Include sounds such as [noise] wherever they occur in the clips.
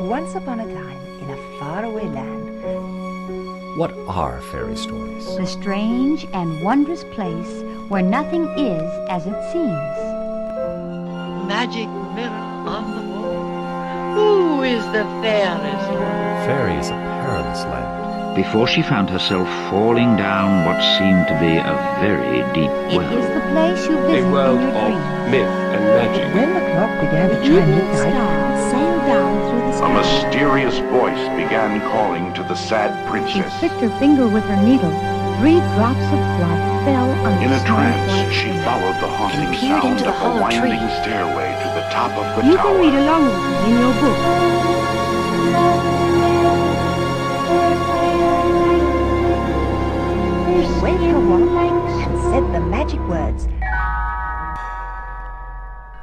Once upon a time, in a faraway land, What are fairy stories? The strange and wondrous place where nothing is as it seems. Magic mirror on the wall. Who is the fairest? Fairy is a perilous land. before she found herself falling down what seemed to be a very deep It well. is the place you A visit world in your of dreams. myth and magic. when the clock began to The chime midnight, A mysterious voice began calling to the sad princess. She princess. pricked her finger with her needle. Three drops of blood fell on In a trance, white she followed the haunting sound into the of a winding tree. stairway to the top of the You tower. You can read along with me in your book. she waved her wand and said the magic words.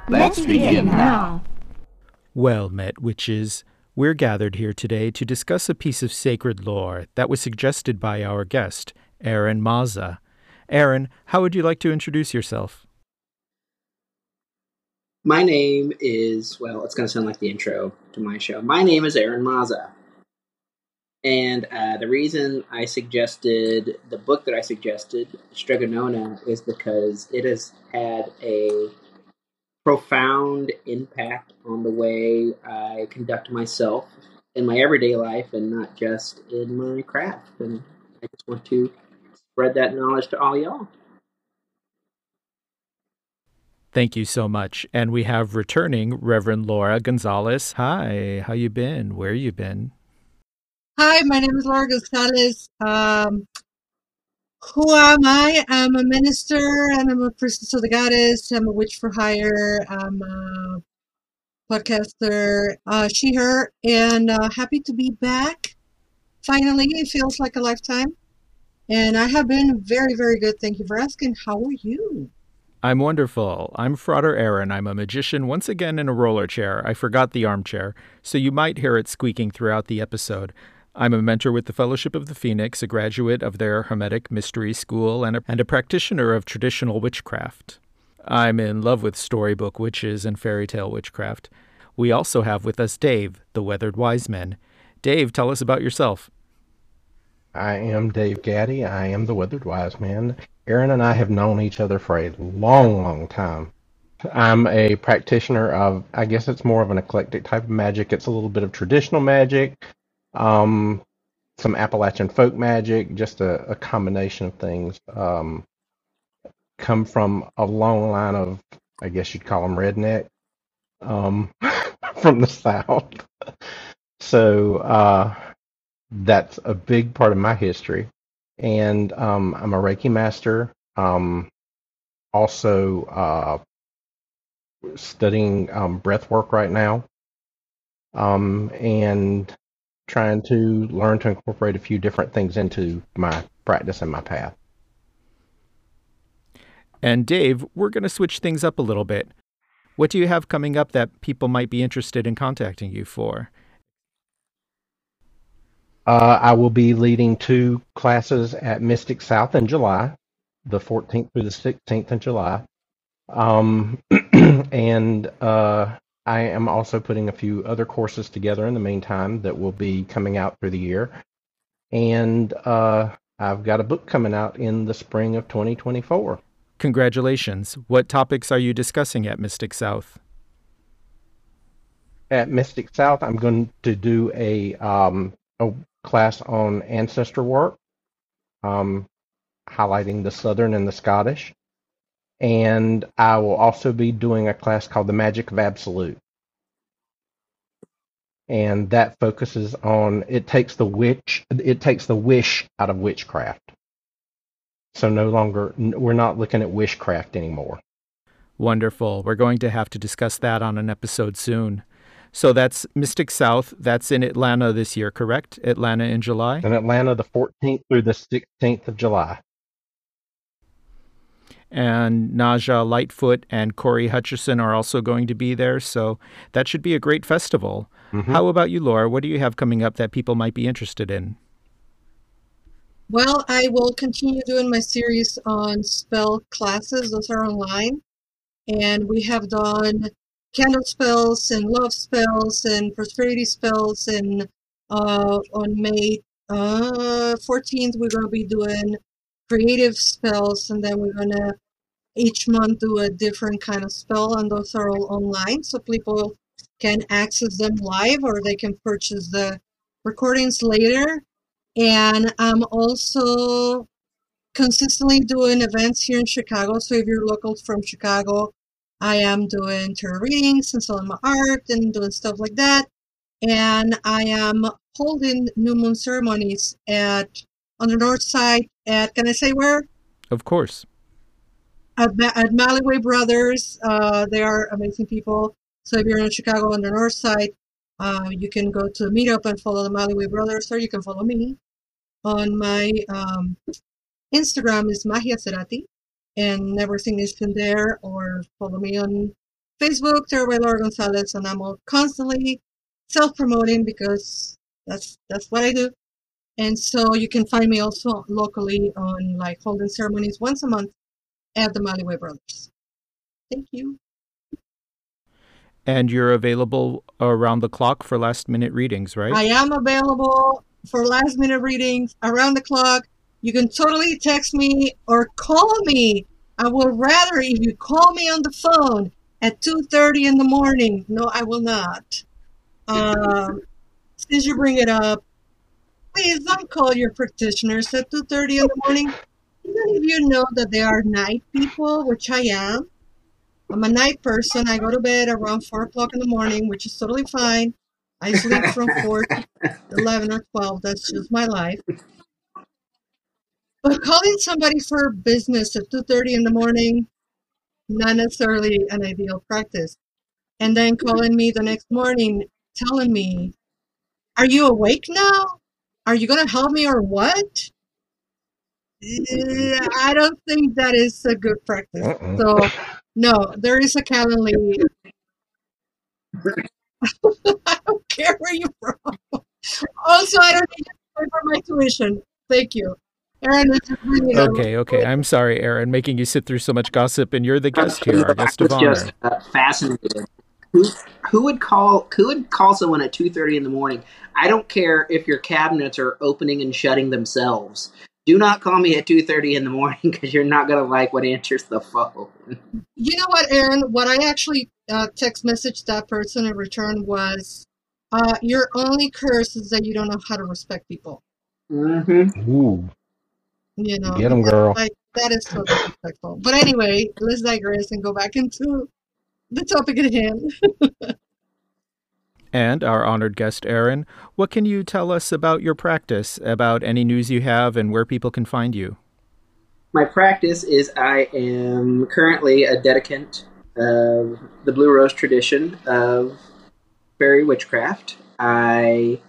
Let's begin now. Well met, witches, we're gathered here today to discuss a piece of sacred lore that was suggested by our guest, Eron Mazza. Aaron, how would you like to introduce yourself? My name is, well, it's going to sound like the intro to my show. My name is Eron Mazza. And uh, the reason I suggested the book that I suggested, Strega Nona, is because it has had a profound impact on the way I conduct myself in my everyday life and not just in my craft. And I just want to spread that knowledge to all y'all. Thank you so much. And we have returning Reverend Laura Gonzalez. Hi, how you been? Where you been? Hi, my name is Laura Gonzalez. Um, who am I? I'm a minister and I'm a priestess of the goddess. I'm a witch for hire. I'm a podcaster, uh, she, her, and uh, happy to be back. Finally, it feels like a lifetime. And I have been very, very good. Thank you for asking. How are you? I'm wonderful. I'm Frater Aaron. I'm a magician once again in a roller chair. I forgot the armchair, so you might hear it squeaking throughout the episode. I'm a mentor with the Fellowship of the Phoenix, a graduate of their Hermetic Mystery School, and a, and a practitioner of traditional witchcraft. I'm in love with storybook witches and fairy tale witchcraft. We also have with us Dave, the Weathered Wise Man. Dave, tell us about yourself. I am Dave Gaddy. I am the Weathered Wise Man. Aaron and I have known each other for a long, long time. I'm a practitioner of, I guess it's more of an eclectic type of magic. It's a little bit of traditional magic, um, some Appalachian folk magic, just a, a combination of things. Um, come from a long line of, I guess you'd call them redneck, um, [laughs] from the South. [laughs] So, uh, that's a big part of my history. And um, I'm a Reiki master. Um, also uh, studying um, breath work right now. Um, and trying to learn to incorporate a few different things into my practice and my path. And Dave, we're going to switch things up a little bit. What do you have coming up that people might be interested in contacting you for? Uh, I will be leading two classes at Mystic South in July, the 14th through the 16th in July. Um, [clears throat] and uh, I am also putting a few other courses together in the meantime that will be coming out through the year. And uh, I've got a book coming out in the spring of 2024. Congratulations. What topics are you discussing at Mystic South? At Mystic South, I'm going to do a, um, a class on ancestor work, um, highlighting the Southern and the Scottish. And I will also be doing a class called The Magic of Absolute. And that focuses on it takes the witch it takes the wish out of witchcraft. So no longer we're not looking at witchcraft anymore. Wonderful. We're going to have to discuss that on an episode soon. So that's Mystic South. That's in Atlanta this year, correct? Atlanta in July? In Atlanta, the 14th through the 16th of July. And Najah Lightfoot and Cory Hutcheson are also going to be there. So that should be a great festival. Mhm. How about you, Laura? What do you have coming up that people might be interested in? Well, I will continue doing my series on spell classes. Those are online. And we have done candle spells and love spells and prosperity spells. And uh, on May uh, 14th, we're going to be doing creative spells. And then we're to each month do a different kind of spell. And those are all online. So people can access them live or they can purchase the recordings later. And I'm also consistently doing events here in Chicago. So if you're local from Chicago, I am doing tarot readings and selling my art and doing stuff like that. And I am holding new moon ceremonies at on the north side at can I say where? Of course. At, at Malleyway Brothers. Uh, they are amazing people. So if you're in Chicago on the north side, uh, you can go to Meetup and follow the Malleyway Brothers, or you can follow me on my um, Instagram is Magia Cerati, and everything is in there. Or follow me on Facebook, Terra by Laura Gonzalez, and I'm all constantly self-promoting because that's that's what I do. And so you can find me also locally on like holding ceremonies once a month at the Malleyway Brothers. Thank you. And you're available around the clock for last minute readings, right? I am available for last minute readings around the clock. You can totally text me or call me. I would rather if you call me on the phone at 2.30 in the morning. No, I will not. [laughs] Um, since you bring it up, please don't call your practitioners at 2.30 in the morning. Even if you know that they are night people, which I am. I'm a night person. I go to bed around 4 o'clock in the morning, which is totally fine. I sleep from [laughs] 4 to 11 or 12. That's just my life. But calling somebody for business at 2.30 in the morning, not necessarily an ideal practice. And then calling me the next morning, telling me, are you awake now? Are you going to help me or what? I don't think that is a good practice. Uh-uh. So, no, there is a Calendly. [laughs] I don't care where you're from. Also, I don't need to pay for my tuition. Thank you. Aaron is just bringing Okay, okay. I'm sorry, Aaron, making you sit through so much gossip, and you're the guest here, our guest I of was honor. just uh, fascinated. Who, who would call who would call someone at two thirty in the morning? I don't care if your cabinets are opening and shutting themselves. Do not call me at two thirty in the morning because you're not gonna like what answers the phone. You know what, Aaron? What I actually uh, text messaged that person in return was, uh, "Your only curse is that you don't know how to respect people." Mm-hmm. Ooh, You know, get 'em, girl. like that is so disrespectful. But anyway, let's digress and go back into the topic at hand. [laughs] And our honored guest, Aaron, what can you tell us about your practice, about any news you have, and where people can find you? My practice is I am currently a dedicant of the Blue Rose tradition of fairy witchcraft. I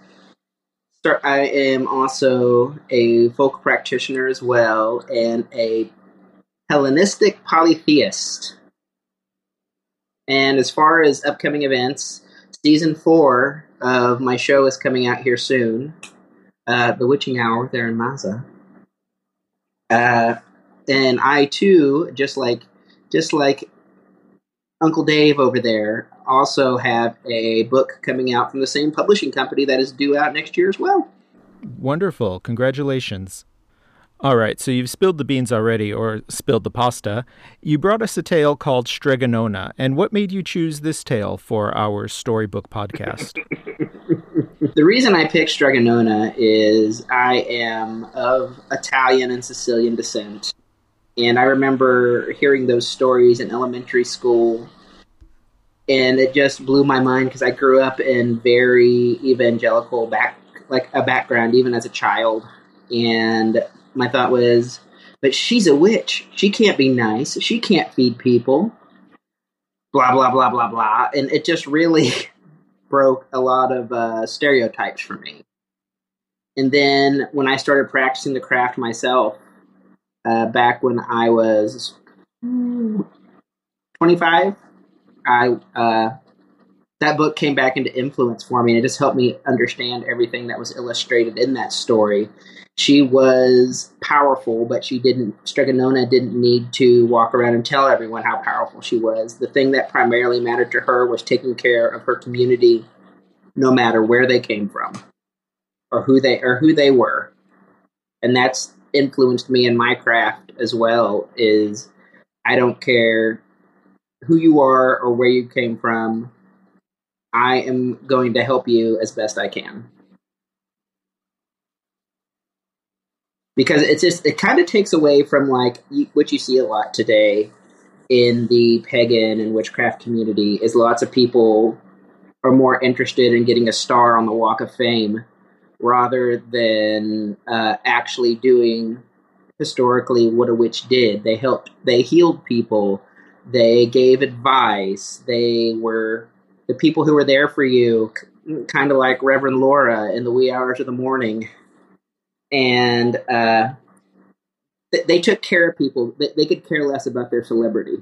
start. I am also a folk practitioner as well, and a Hellenistic polytheist. And as far as upcoming events, season four of my show is coming out here soon. Uh, the Witching Hour there in Maza. Uh, and I too, just like just like Uncle Dave over there, also have a book coming out from the same publishing company that is due out next year as well. Wonderful. Congratulations. All right, so you've spilled the beans already, or spilled the pasta. You brought us a tale called Strega Nona, and what made you choose this tale for our storybook podcast? [laughs] The reason I picked Strega Nona is I am of Italian and Sicilian descent, and I remember hearing those stories in elementary school, and it just blew my mind because I grew up in very evangelical back like a background even as a child, and my thought was, but she's a witch. She can't be nice. She can't feed people. Blah blah blah blah blah, and it just really [laughs] broke a lot of uh, stereotypes for me. And then when I started practicing the craft myself, uh, back when I was 25, I uh, that book came back into influence for me and it just helped me understand everything that was illustrated in that story. She was powerful but she didn't Strega Nona didn't need to walk around and tell everyone how powerful she was. The thing that primarily mattered to her was taking care of her community no matter where they came from or who they or who they were. And that's influenced me in my craft as well is i don't care who you are or where you came from I am going to help you as best I can. Because it's just, it kind of takes away from like what you see a lot today in the pagan and witchcraft community is lots of people are more interested in getting a star on the Walk of Fame rather than uh, actually doing historically what a witch did. They helped, they healed people, they gave advice, they were the people who were there for you, kind of like Reverend Laura in the wee hours of the morning, and uh, th- they took care of people. They, they could care less about their celebrity.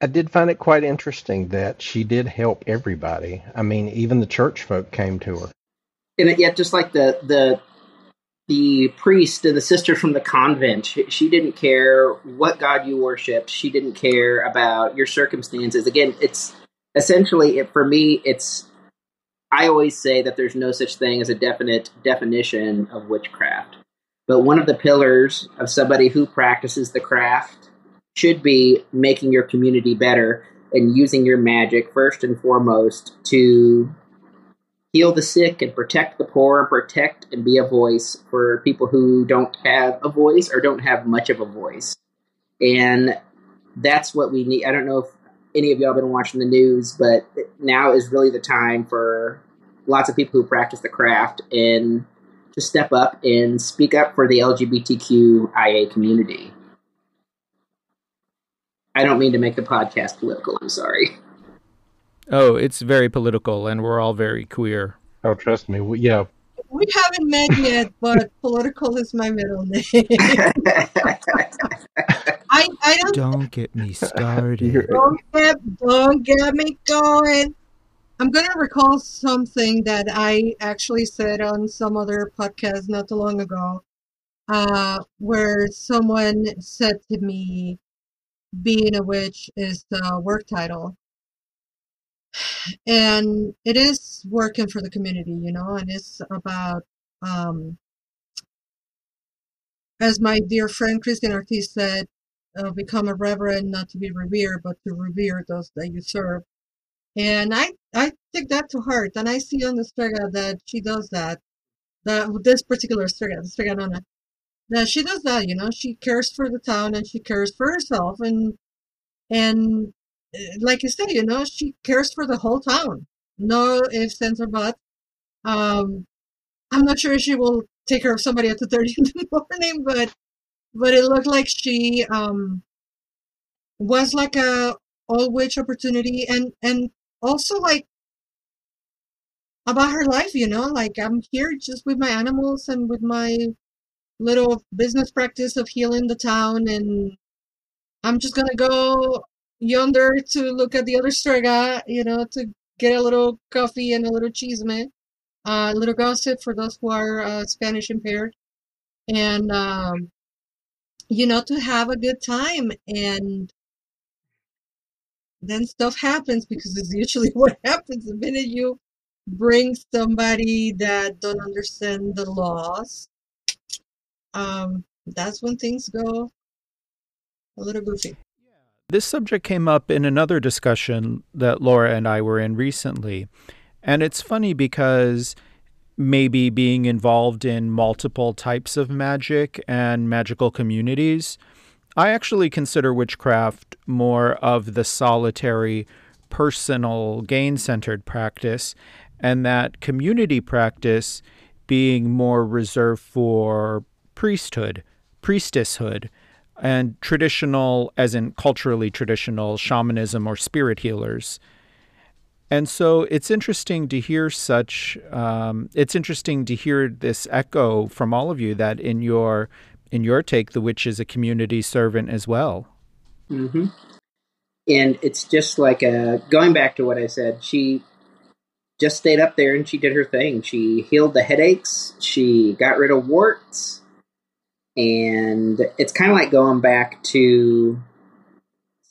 I did find it quite interesting that she did help everybody. I mean, even the church folk came to her. And yet, just like the the the priest and the sister from the convent, she, she didn't care what God you worshipped. She didn't care about your circumstances. Again, it's essentially, it, for me, it's. I always say that there's no such thing as a definite definition of witchcraft. But one of the pillars of somebody who practices the craft should be making your community better and using your magic first and foremost to heal the sick and protect the poor and protect and be a voice for people who don't have a voice or don't have much of a voice. And that's what we need. I don't know if any of y'all been watching the news, but now is really the time for lots of people who practice the craft and to step up and speak up for the LGBTQIA community. I don't mean to make the podcast political. I'm sorry. Oh, it's very political, and we're all very queer. Oh, trust me. We, yeah. We haven't met yet, but [laughs] political is my middle name. [laughs] I, I don't. Don't get me started. Don't get, don't get me going. I'm going to recall something that I actually said on some other podcast not too long ago, uh, where someone said to me, being a witch is the work title. And it is working for the community, you know, and it's about, um, as my dear friend Christian Ortiz said, uh, become a reverend, not to be revered, but to revere those that you serve. And I, I take that to heart. And I see on the Strega that she does that. That this particular Strega, the Strega Nona, that she does that. You know, she cares for the town and she cares for herself. And and like you said, you know, she cares for the whole town. No ifs, ands, or buts. Um, I'm not sure she will take care of somebody at the [laughs] 30 in the morning, but but it looked like she um was like a all witch opportunity and and also like about her life you know like i'm here just with my animals and with my little business practice of healing the town and i'm just gonna go yonder to look at the other strega you know to get a little coffee and a little man uh, a little gossip for those who are uh, spanish impaired and um you know, to have a good time. And then stuff happens because it's usually [laughs] what happens the minute you bring somebody that don't understand the laws. Um, that's when things go a little goofy. This subject came up in another discussion that Laura and I were in recently. And it's funny because maybe being involved in multiple types of magic and magical communities. I actually consider witchcraft more of the solitary, personal, gain centered practice, and that community practice being more reserved for priesthood, priestesshood, and traditional, as in culturally traditional, shamanism or spirit healers. And so it's interesting to hear such. Um, it's interesting to hear this echo from all of you that in your in your take, the witch is a community servant as well. Mm-hmm. And it's just like a, going back to what I said. She just stayed up there and she did her thing. She healed the headaches. She got rid of warts, and it's kind of like going back to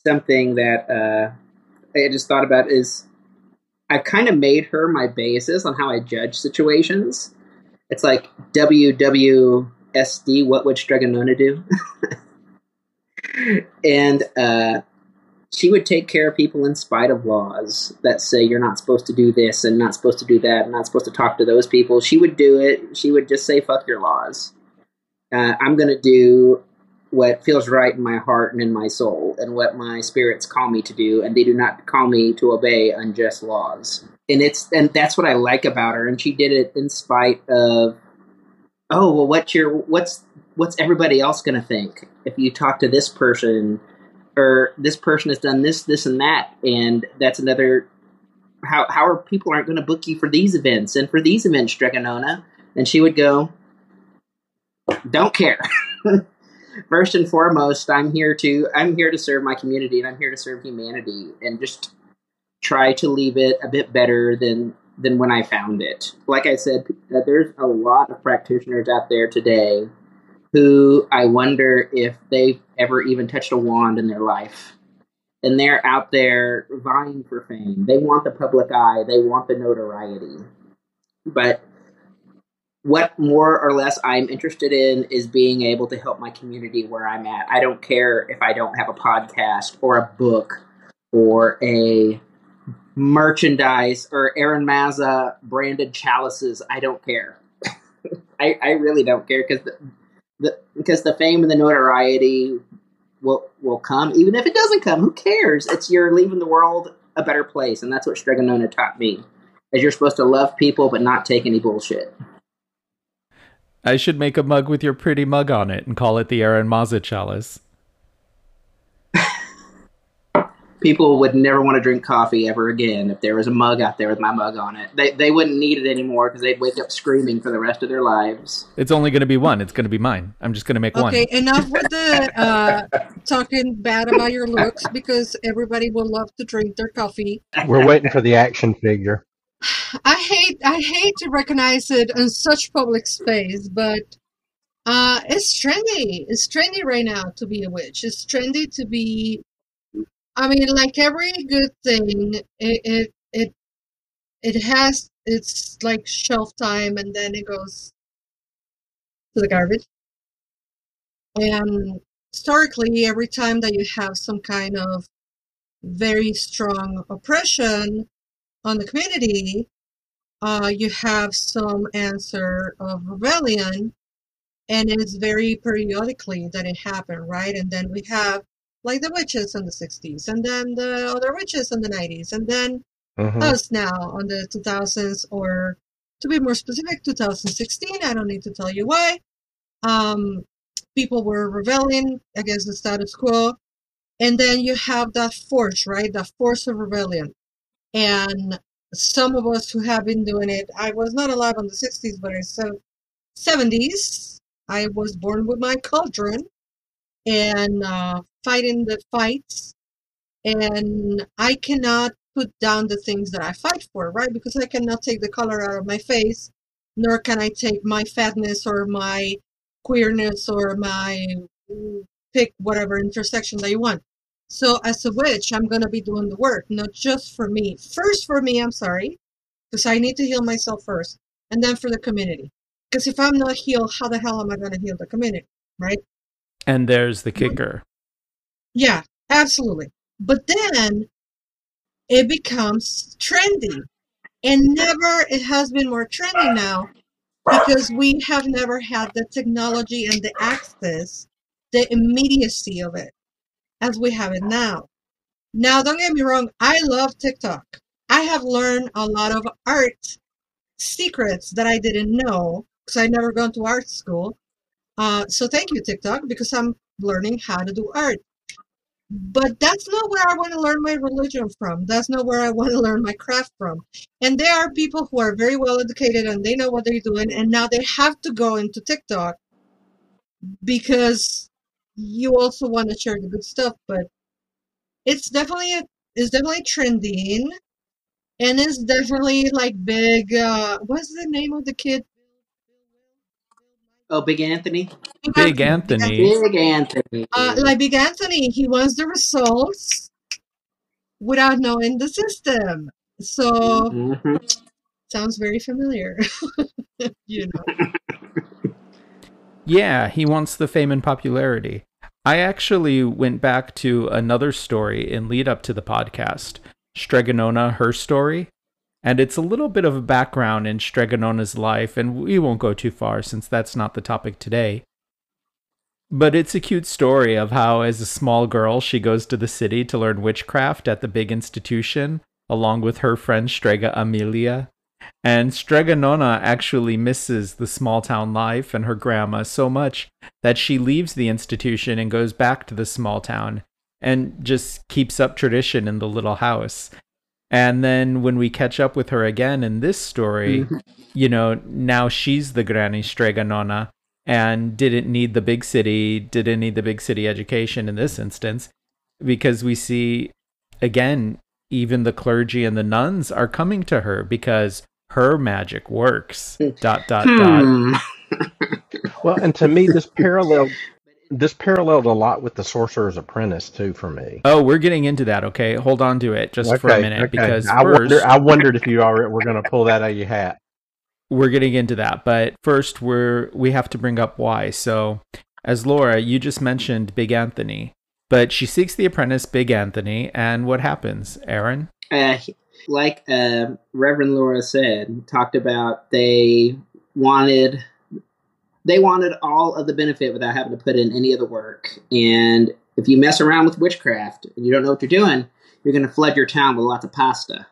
something that uh, I just thought about is I've kind of made her my basis on how I judge situations. It's like WWSD, what would Strega Nona do? [laughs] and uh, she would take care of people in spite of laws that say you're not supposed to do this and not supposed to do that and not supposed to talk to those people. She would do it. She would just say, fuck your laws. Uh, I'm going to do what feels right in my heart and in my soul and what my spirits call me to do and they do not call me to obey unjust laws and it's and that's what i like about her and she did it in spite of oh well what's your what's what's everybody else going to think if you talk to this person or this person has done this this and that and that's another how how are people aren't going to book you for these events and for these events Strega Nona? and she would go don't care [laughs] first and foremost, I'm here to I'm here to serve my community and I'm here to serve humanity and just try to leave it a bit better than than when I found it. Like I said, uh, there's a lot of practitioners out there today who I wonder if they've ever even touched a wand in their life. And they're out there vying for fame. They want the public eye, they want the notoriety. But what more or less I'm interested in is being able to help my community where I'm at. I don't care if I don't have a podcast or a book or a merchandise or Eron Mazza branded chalices. I don't care. [laughs] I, I really don't care because the, the because the fame and the notoriety will will come even if it doesn't come. Who cares? It's you're leaving the world a better place, and that's what Strega Nona taught me. Is you're supposed to love people but not take any bullshit. I should make a mug with your pretty mug on it and call it the Eron Mazza chalice. People would never want to drink coffee ever again if there was a mug out there with my mug on it. They, they wouldn't need it anymore because they'd wake up screaming for the rest of their lives. It's only going to be one. It's going to be mine. I'm just going to make one. Okay, enough with the uh, talking bad about your looks because everybody will love to drink their coffee. We're waiting for the action figure. [sighs] I hate I hate to recognize it in such public space, but uh, it's trendy. It's trendy right now to be a witch. It's trendy to be. I mean, like every good thing, it it it, it has its like shelf time, and then it goes to the garbage. And historically, every time that you have some kind of very strong oppression on the community, uh, you have some answer of rebellion, and it's very periodically that it happened, right? And then we have like the witches in the 60s, and then the other witches in the 90s, and then Mhm. us now on the 2000s, or to be more specific, 2016. I don't need to tell you why. Um, people were rebelling against the status quo, and then you have that force, right? That force of rebellion. And some of us who have been doing it, I was not alive in the 60s, but in the 70s, I was born with my cauldron and uh, fighting the fights. And I cannot put down the things that I fight for, right? Because I cannot take the color out of my face, nor can I take my fatness or my queerness or my pick whatever intersection that you want. So as a witch, I'm gonna be doing the work, not just for me. First for me, I'm sorry, because I need to heal myself first, and then for the community. Because if I'm not healed, how the hell am I gonna heal the community, right? And there's the kicker. Yeah, absolutely. But then it becomes trendy. And never it has been more trendy now because we have never had the technology and the access, the immediacy of it as we have it now. Now, don't get me wrong, I love TikTok. I have learned a lot of art secrets that I didn't know because I never gone to art school. Uh, so thank you, TikTok, because I'm learning how to do art. But that's not where I want to learn my religion from. That's not where I want to learn my craft from. And there are people who are very well educated and they know what they're doing, and now they have to go into TikTok because you also want to share the good stuff. But it's definitely a, it's definitely trending. and it's definitely like big. Uh, what's the name of the kid? Oh, Big Anthony. Big Anthony. Big Anthony. Uh, like Big Anthony, he wants the results without knowing the system. So Mhm. sounds very familiar. [laughs] you know. [laughs] Yeah, he wants the fame and popularity. I actually went back to another story in lead up to the podcast, Strega Nona, her story. And it's a little bit of a background in Strega Nona's life, and we won't go too far since that's not the topic today. But it's a cute story of how, as a small girl, she goes to the city to learn witchcraft at the big institution, along with her friend Strega Amelia. And Strega Nona actually misses the small town life and her grandma so much that she leaves the institution and goes back to the small town and just keeps up tradition in the little house. And then when we catch up with her again in this story, Mhm. you know, now she's the Granny Strega Nona and didn't need the big city, didn't need the big city education in this instance, because we see again, even the clergy and the nuns are coming to her because her magic works. dot dot dot. Hmm. [laughs] Well, and to me, this parallel this paralleled a lot with the Sorcerer's Apprentice too for me. Oh, we're getting into that. Okay, hold on to it just for a minute because I, first wonder, I wondered if you already were going to pull that out of your hat. we're getting into that. But first, we're we have to bring up why. So, as Laura, you just mentioned Big Anthony, but she seeks the apprentice Big Anthony, and what happens, Aaron? uh, like uh, Reverend Laura said, talked about they wanted they wanted all of the benefit without having to put in any of the work. And if you mess around with witchcraft and you don't know what you're doing, you're going to flood your town with lots of pasta.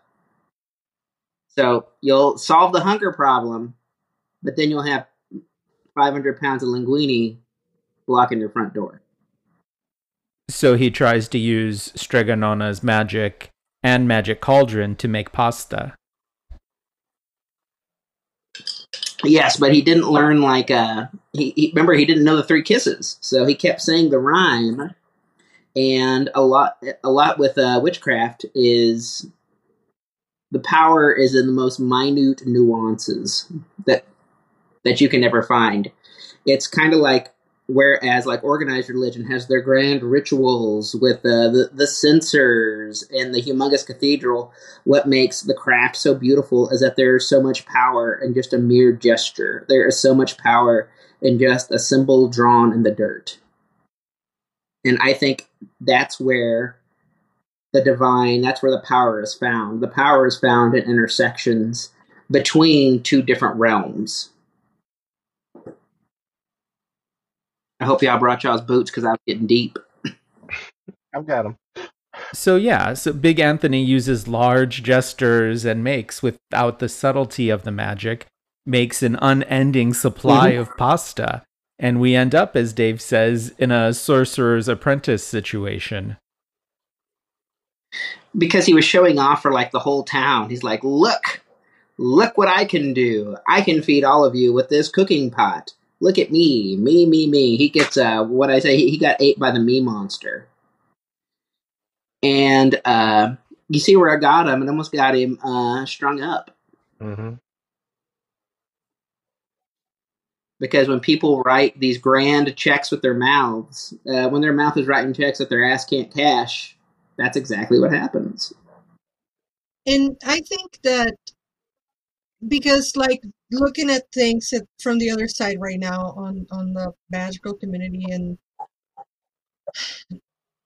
So you'll solve the hunger problem, but then you'll have 500 pounds of linguine blocking your front door. So he tries to use Strega Nona's magic and magic cauldron to make pasta. Yes, but he didn't learn like uh he, he remember he didn't know the three kisses, so he kept saying the rhyme. And a lot a lot with uh, witchcraft is the power is in the most minute nuances that that you can ever find. It's kind of like whereas like organized religion has their grand rituals with uh, the the censers and the humongous cathedral. What makes the craft so beautiful is that there's so much power in just a mere gesture. There is so much power in just a symbol drawn in the dirt. And i think that's where the divine that's where the power is found. The power is found in intersections between two different realms I hope y'all brought y'all's boots because I was getting deep. I've got them. So yeah, so Big Anthony uses large gestures and makes without the subtlety of the magic, makes an unending supply Mhm. of pasta. And we end up, as Dave says, in a sorcerer's apprentice situation. because he was showing off for like the whole town. He's like, "Look, look what I can do! I can feed all of you with this cooking pot. Look at me, me, me, me." He gets uh, what I say. He, he got ate by the me monster, and uh, you see where I got him, and almost got him uh, strung up. hmm Because when people write these grand checks with their mouths, uh, when their mouth is writing checks that their ass can't cash, that's exactly what happens. And I think that because like looking at things from the other side right now on on the magical community and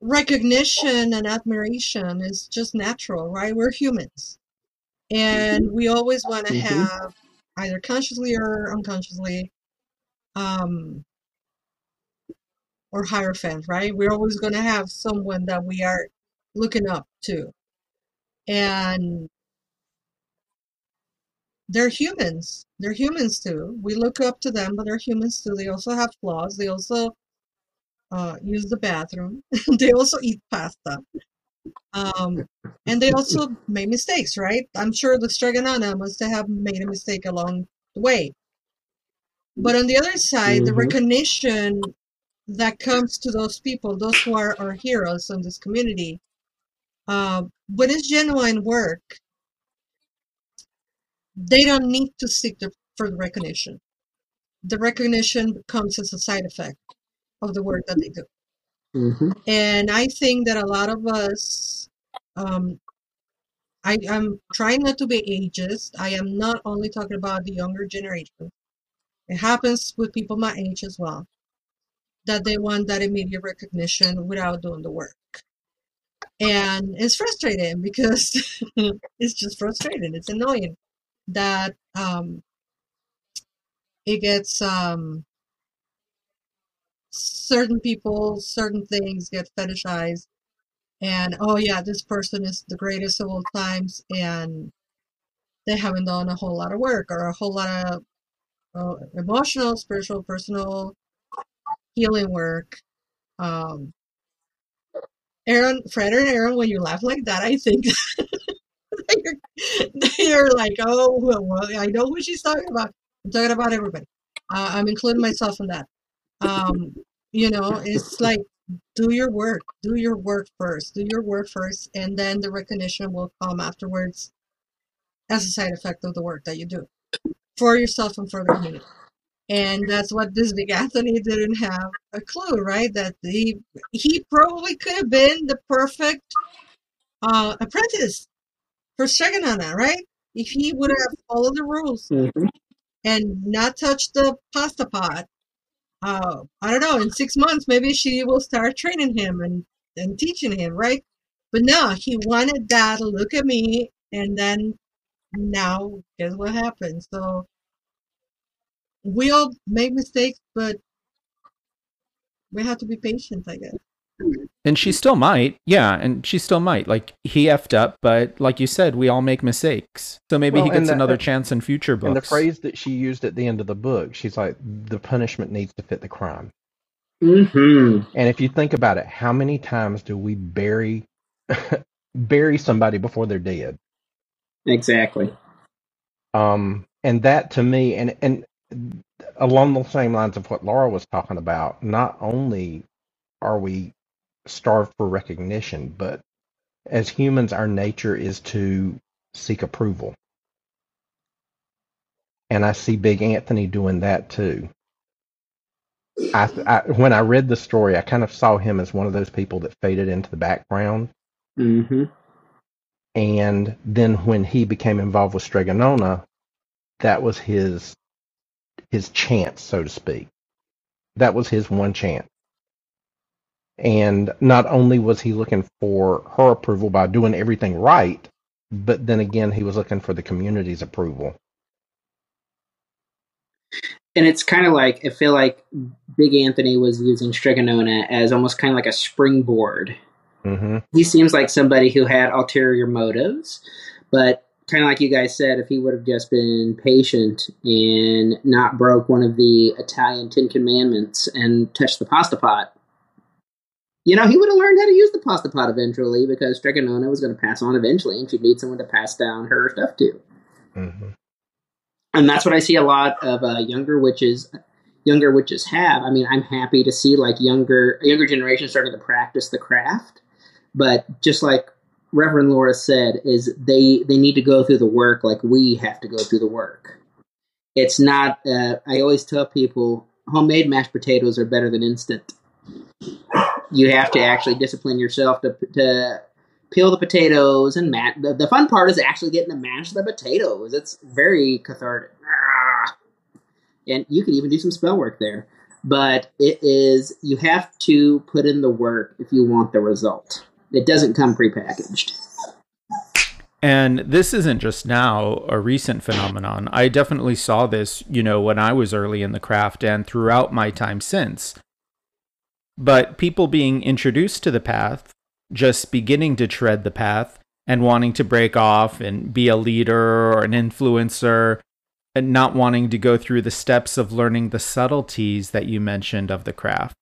recognition and admiration is just natural, right? We're humans. And we always want to Mhm. have either consciously or unconsciously um or higher fans right? We're always going to have someone that we are looking up to. And they're humans. They're humans too. We look up to them, but they're humans too. They also have flaws. They also uh, use the bathroom. [laughs] they also eat pasta. Um, and they also make mistakes, right? I'm sure the Strega Nona must have made a mistake along the way. But on the other side, the Mhm. recognition that comes to those people, those who are our heroes in this community, uh, when it's genuine work, they don't need to seek the, for the recognition. The recognition comes as a side effect of the work that they do. hmm And I think that a lot of us, um, I, I'm trying not to be ageist. I am not only talking about the younger generation. It happens with people my age as well, that they want that immediate recognition without doing the work. And it's frustrating because [laughs] it's just frustrating. It's annoying that um, it gets um, certain people, certain things get fetishized. And oh, yeah, this person is the greatest of all times. And they haven't done a whole lot of work or a whole lot of uh, emotional, spiritual, personal healing work. Um, Aaron, Fred and Aaron, when you laugh like that, I think [laughs] [laughs] you're like, oh, well, I know who she's talking about. I'm talking about everybody. Uh, I'm including myself in that. Um, you know, it's like, do your work, do your work first, do your work first, and then the recognition will come afterwards as a side effect of the work that you do for yourself and for the community. And that's what this big Anthony didn't have a clue, right? That he he probably could have been the perfect uh, apprentice for that, right? If he would have followed the rules hmm and not touched the pasta pot, uh, I don't know, in six months, maybe she will start training him and, and teaching him, right? But no, he wanted that, look at me, and then now guess what happened? So we all make mistakes, but we have to be patient, I guess. And she still might. Yeah, and she still might. Like he effed up, but like you said, we all make mistakes. So maybe he Well, and gets the- another chance in future books. And the phrase that she used at the end of the book, she's like, the punishment needs to fit the crime. hmm And if you think about it, how many times do we bury [laughs] bury somebody before they're dead? Exactly. Um, and that to me, and and along the same lines of what Laura was talking about, not only are we starved for recognition, but as humans, our nature is to seek approval. And I see Big Anthony doing that too. I, I when I read the story, I kind of saw him as one of those people that faded into the background. hmm And then when he became involved with Strega Nona, that was his his chance, so to speak. That was his one chance. And not only was he looking for her approval by doing everything right, but then again he was looking for the community's approval. And it's kind of like I feel like Big Anthony was using Strega Nona as almost kind of like a springboard. hmm He seems like somebody who had ulterior motives, but kind of like you guys said, if he would have just been patient and not broke one of the Italian Ten Commandments and touched the pasta pot, you know, he would have learned how to use the pasta pot eventually because Strega Nona was going to pass on eventually, and she'd need someone to pass down her stuff to. hmm and that's what I see a lot of uh, younger witches younger witches have. I mean, I'm happy to see like younger younger generation starting to practice the craft, but just like Reverend Laura said, is they they need to go through the work like we have to go through the work. It's not. Uh, I always tell people homemade mashed potatoes are better than instant. You have to actually discipline yourself to to peel the potatoes and mash. The, the fun part is actually getting to mash the potatoes. It's very cathartic. Ah. And you can even do some spell work there. But it is, you have to put in the work if you want the result. It doesn't come prepackaged. And this isn't just now a recent phenomenon. I definitely saw this, you know, when I was early in the craft and throughout my time since. But people being introduced to the path, just beginning to tread the path and wanting to break off and be a leader or an influencer and not wanting to go through the steps of learning the subtleties that you mentioned of the craft.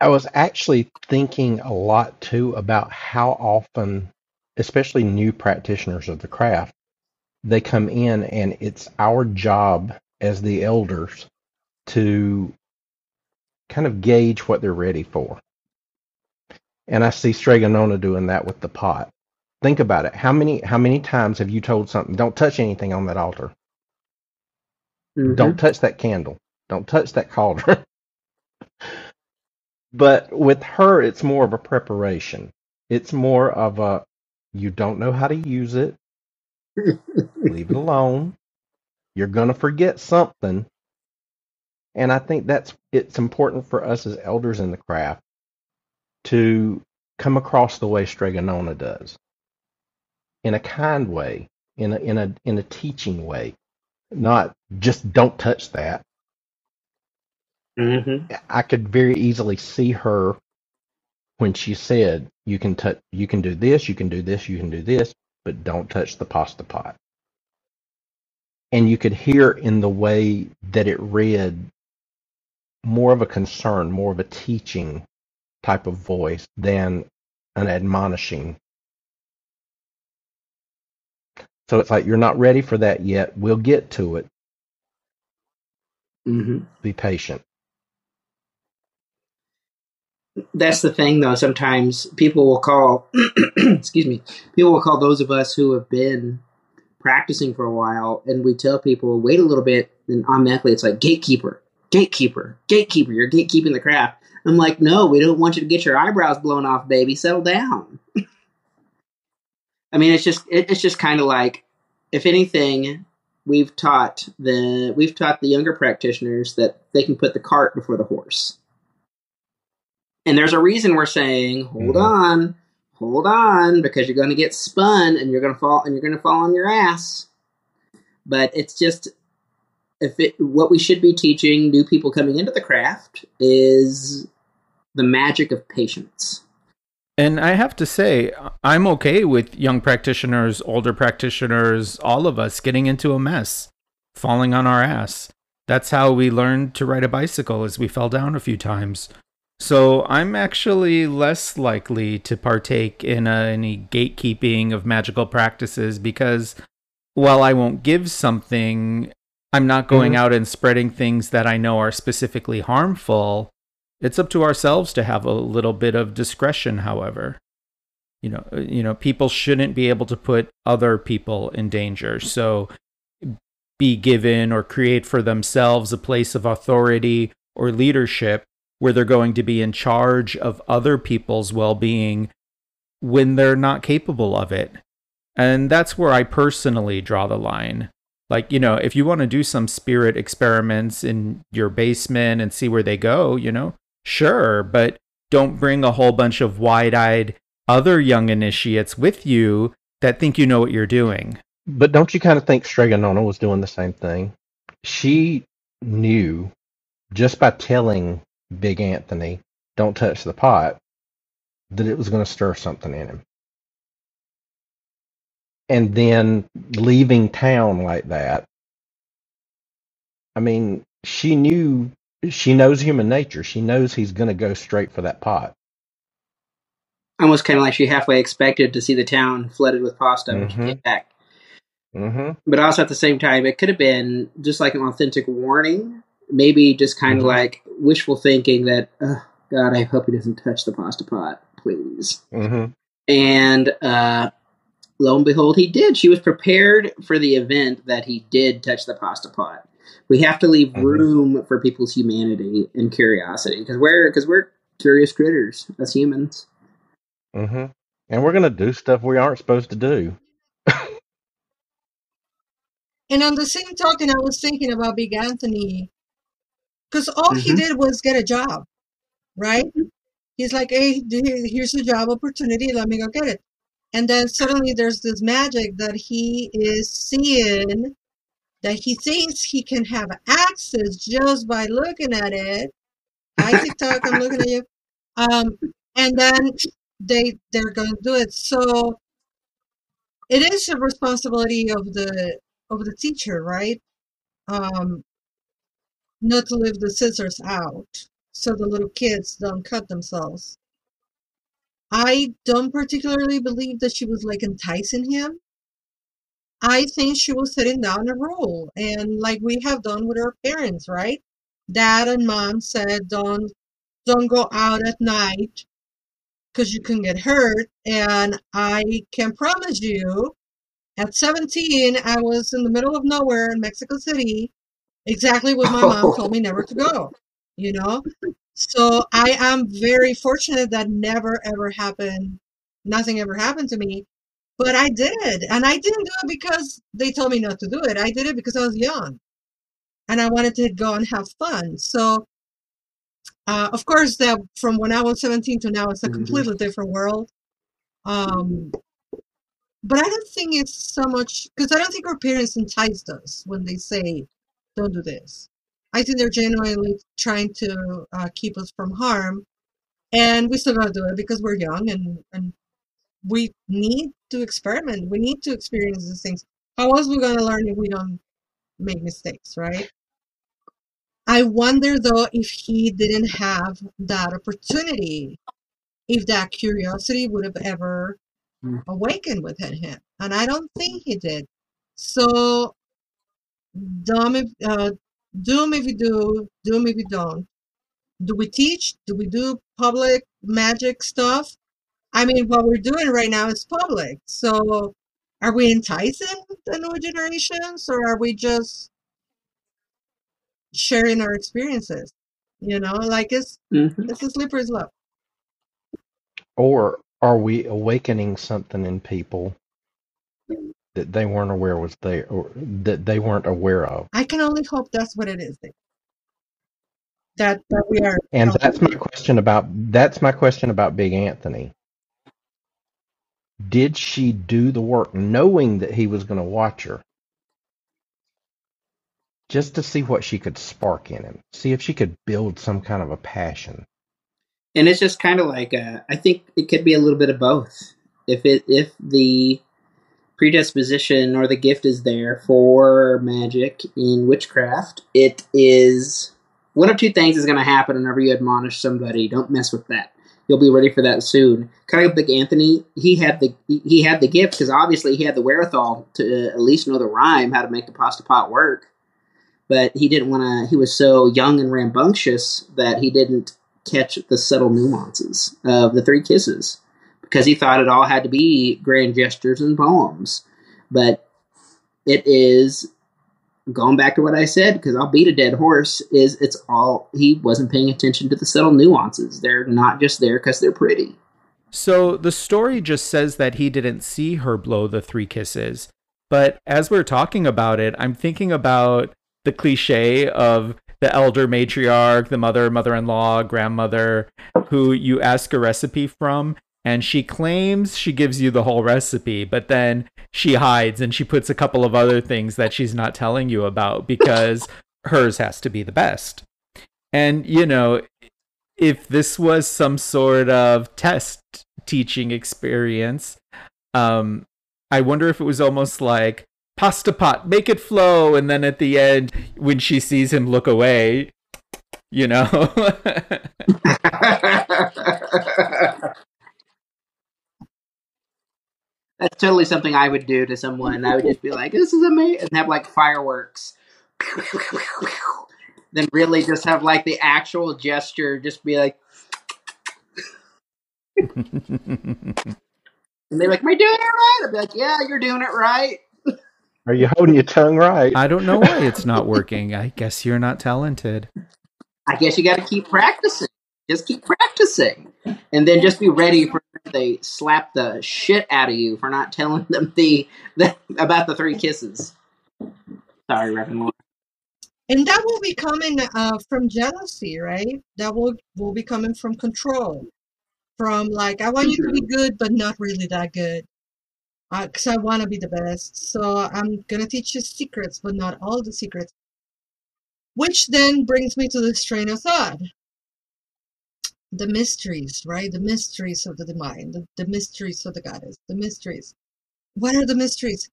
I was actually thinking a lot too about how often, especially new practitioners of the craft, they come in and it's our job as the elders to kind of gauge what they're ready for. And I see Strega Nona doing that with the pot. Think about it. How many how many times have you told something? Don't touch anything on that altar. Mhm. Don't touch that candle. Don't touch that cauldron. [laughs] but with her, it's more of a preparation. It's more of a you don't know how to use it. Leave it [laughs] alone. You're gonna forget something. And I think that's it's important for us as elders in the craft to come across the way Strega Nona does. In a kind way, in a in a in a teaching way. Not just don't touch that. Mm-hmm. I could very easily see her when she said, "You can touch, you can do this, you can do this, you can do this, but don't touch the pasta pot." And you could hear in the way that it read more of a concern, more of a teaching type of voice than an admonishing. So it's like you're not ready for that yet. We'll get to it. Mm-hmm. Be patient. That's the thing, though. Sometimes people will call, [clears throat] excuse me, people will call those of us who have been practicing for a while, and we tell people, wait a little bit, and automatically it's like gatekeeper, gatekeeper, gatekeeper. You're gatekeeping the craft. I'm like, no, we don't want you to get your eyebrows blown off, baby. Settle down. [laughs] I mean, it's just it, it's just kind of like, if anything, we've taught the we've taught the younger practitioners that they can put the cart before the horse. And there's a reason we're saying, hold Mhm. on, hold on, because you're going to get spun and you're going to fall and you're going to fall on your ass. But it's just if it what we should be teaching new people coming into the craft is the magic of patience. And I have to say, I'm okay with young practitioners, older practitioners, all of us getting into a mess, falling on our ass. That's how we learned to ride a bicycle as we fell down a few times. So I'm actually less likely to partake in uh, any gatekeeping of magical practices because while I won't give something, I'm not going Mhm. out and spreading things that I know are specifically harmful. It's up to ourselves to have a little bit of discretion, however. You know, uh, you know, people shouldn't be able to put other people in danger. So be given or create for themselves a place of authority or leadership where they're going to be in charge of other people's well-being when they're not capable of it. And that's where I personally draw the line. Like, you know, if you want to do some spirit experiments in your basement and see where they go, you know, sure, but don't bring a whole bunch of wide eyed other young initiates with you that think you know what you're doing. But don't you kind of think Strega Nona was doing the same thing? She knew just by telling Big Anthony, don't touch the pot, that it was going to stir something in him. And then leaving town like that, I mean, she knew, she knows human nature. She knows he's going to go straight for that pot. Almost kind of like she halfway expected to see the town flooded with pasta when she Mhm. came back. Mm-hmm. But also at the same time, it could have been just like an authentic warning. Maybe just kind of Mhm. like wishful thinking that, oh, God, I hope he doesn't touch the pasta pot, please. Mm-hmm. And uh, lo and behold, he did. She was prepared for the event that he did touch the pasta pot. We have to leave Mhm. room for people's humanity and curiosity because we're because we're curious critters as humans. Mm-hmm. And we're going to do stuff we aren't supposed to do. And on the same token, I was thinking about Big Anthony because all he Mhm. did was get a job, right? He's like, hey, here's a job opportunity. Let me go get it. And then suddenly there's this magic that he is seeing that he thinks he can have access just by looking at it. Hi, TikTok, I'm looking at you. Um, and then they they're going to do it. So it is a responsibility of the of the teacher, right? Um, not to leave the scissors out so the little kids don't cut themselves. I don't particularly believe that she was like enticing him. I think she was setting down a rule, and like we have done with our parents, right? Dad and mom said, "Don't, don't go out at night because you can get hurt. And I can promise you, at 17, I was in the middle of nowhere in Mexico City, exactly what my mom told me never to go, you know? So I am very fortunate that never ever happened, nothing ever happened to me. But I did. And I didn't do it because they told me not to do it. I did it because I was young and I wanted to go and have fun. So, uh, of course, that from when I was 17 to now, it's a Mhm. completely different world. Um, but I don't think it's so much because I don't think our parents enticed us when they say, "Don't do this." I think they're genuinely trying to uh, keep us from harm, and we still gotta do it because we're young and and we need to experiment. We need to experience these things. How else we gonna learn if we don't make mistakes, right? I wonder though if he didn't have that opportunity, if that curiosity would have ever Mm. awakened within him. And I don't think he did. So dumb if uh doom if you do, doom if you don't. Do we teach? Do we do public magic stuff? I mean what we're doing right now is public. So are we enticing the new generations or are we just sharing our experiences? You know, like it's Mhm. it's a slippery slope. Or are we awakening something in people that they weren't aware was there, or that they weren't aware of? I can only hope that's what it is. That that we are. And that's my question about that's my question about Big Anthony. Did she do the work knowing that he was going to watch her? Just to see what she could spark in him. See if she could build some kind of a passion. and it's just kind of like uh, I think it could be a little bit of both. If it if the predisposition or the gift is there for magic in witchcraft, it is one of two things is going to happen whenever you admonish somebody. Don't mess with that. You'll be ready for that soon. Kind of like Anthony, he had the he had the gift because obviously he had the wherewithal to at least know the rhyme, how to make the pasta pot work. But he didn't want to. He was so young and rambunctious that he didn't catch the subtle nuances of the three kisses because he thought it all had to be grand gestures and poems. But it is going back to what I said because I'll beat a dead horse. Is it's all he wasn't paying attention to the subtle nuances. They're not just there because they're pretty. So the story just says that he didn't see her blow the three kisses. But as we're talking about it, I'm thinking about the cliche of the elder matriarch, the mother, mother in law, grandmother, who you ask a recipe from, and she claims she gives you the whole recipe, but then she hides and she puts a couple of other things that she's not telling you about because [laughs] hers has to be the best. And, you know, if this was some sort of test teaching experience, um, I wonder if it was almost like pasta pot, make it flow, and then at the end, when she sees him look away, you know. [laughs] [laughs] That's totally something I would do to someone. I would just be like, "This is amazing," and have like fireworks. [laughs] then really just have like the actual gesture, just be like, [laughs] and they're like, "Am I doing it right?" I'd be like, "Yeah, you're doing it right." Are you holding your tongue right? I don't know why it's not working. I guess you're not talented. I guess you got to keep practicing. Just keep practicing, and then just be ready for they slap the shit out of you for not telling them the, the about the three kisses. Sorry, Reverend Lord. And that will be coming uh, from jealousy, right? That will will be coming from control, from like I want you to be good, but not really that good, because I want to be the best. So I'm gonna teach you secrets, but not all the secrets. Which then brings me to this train of thought: the mysteries, right? The mysteries of the divine, the, the mysteries of the goddess, the mysteries. What are the mysteries?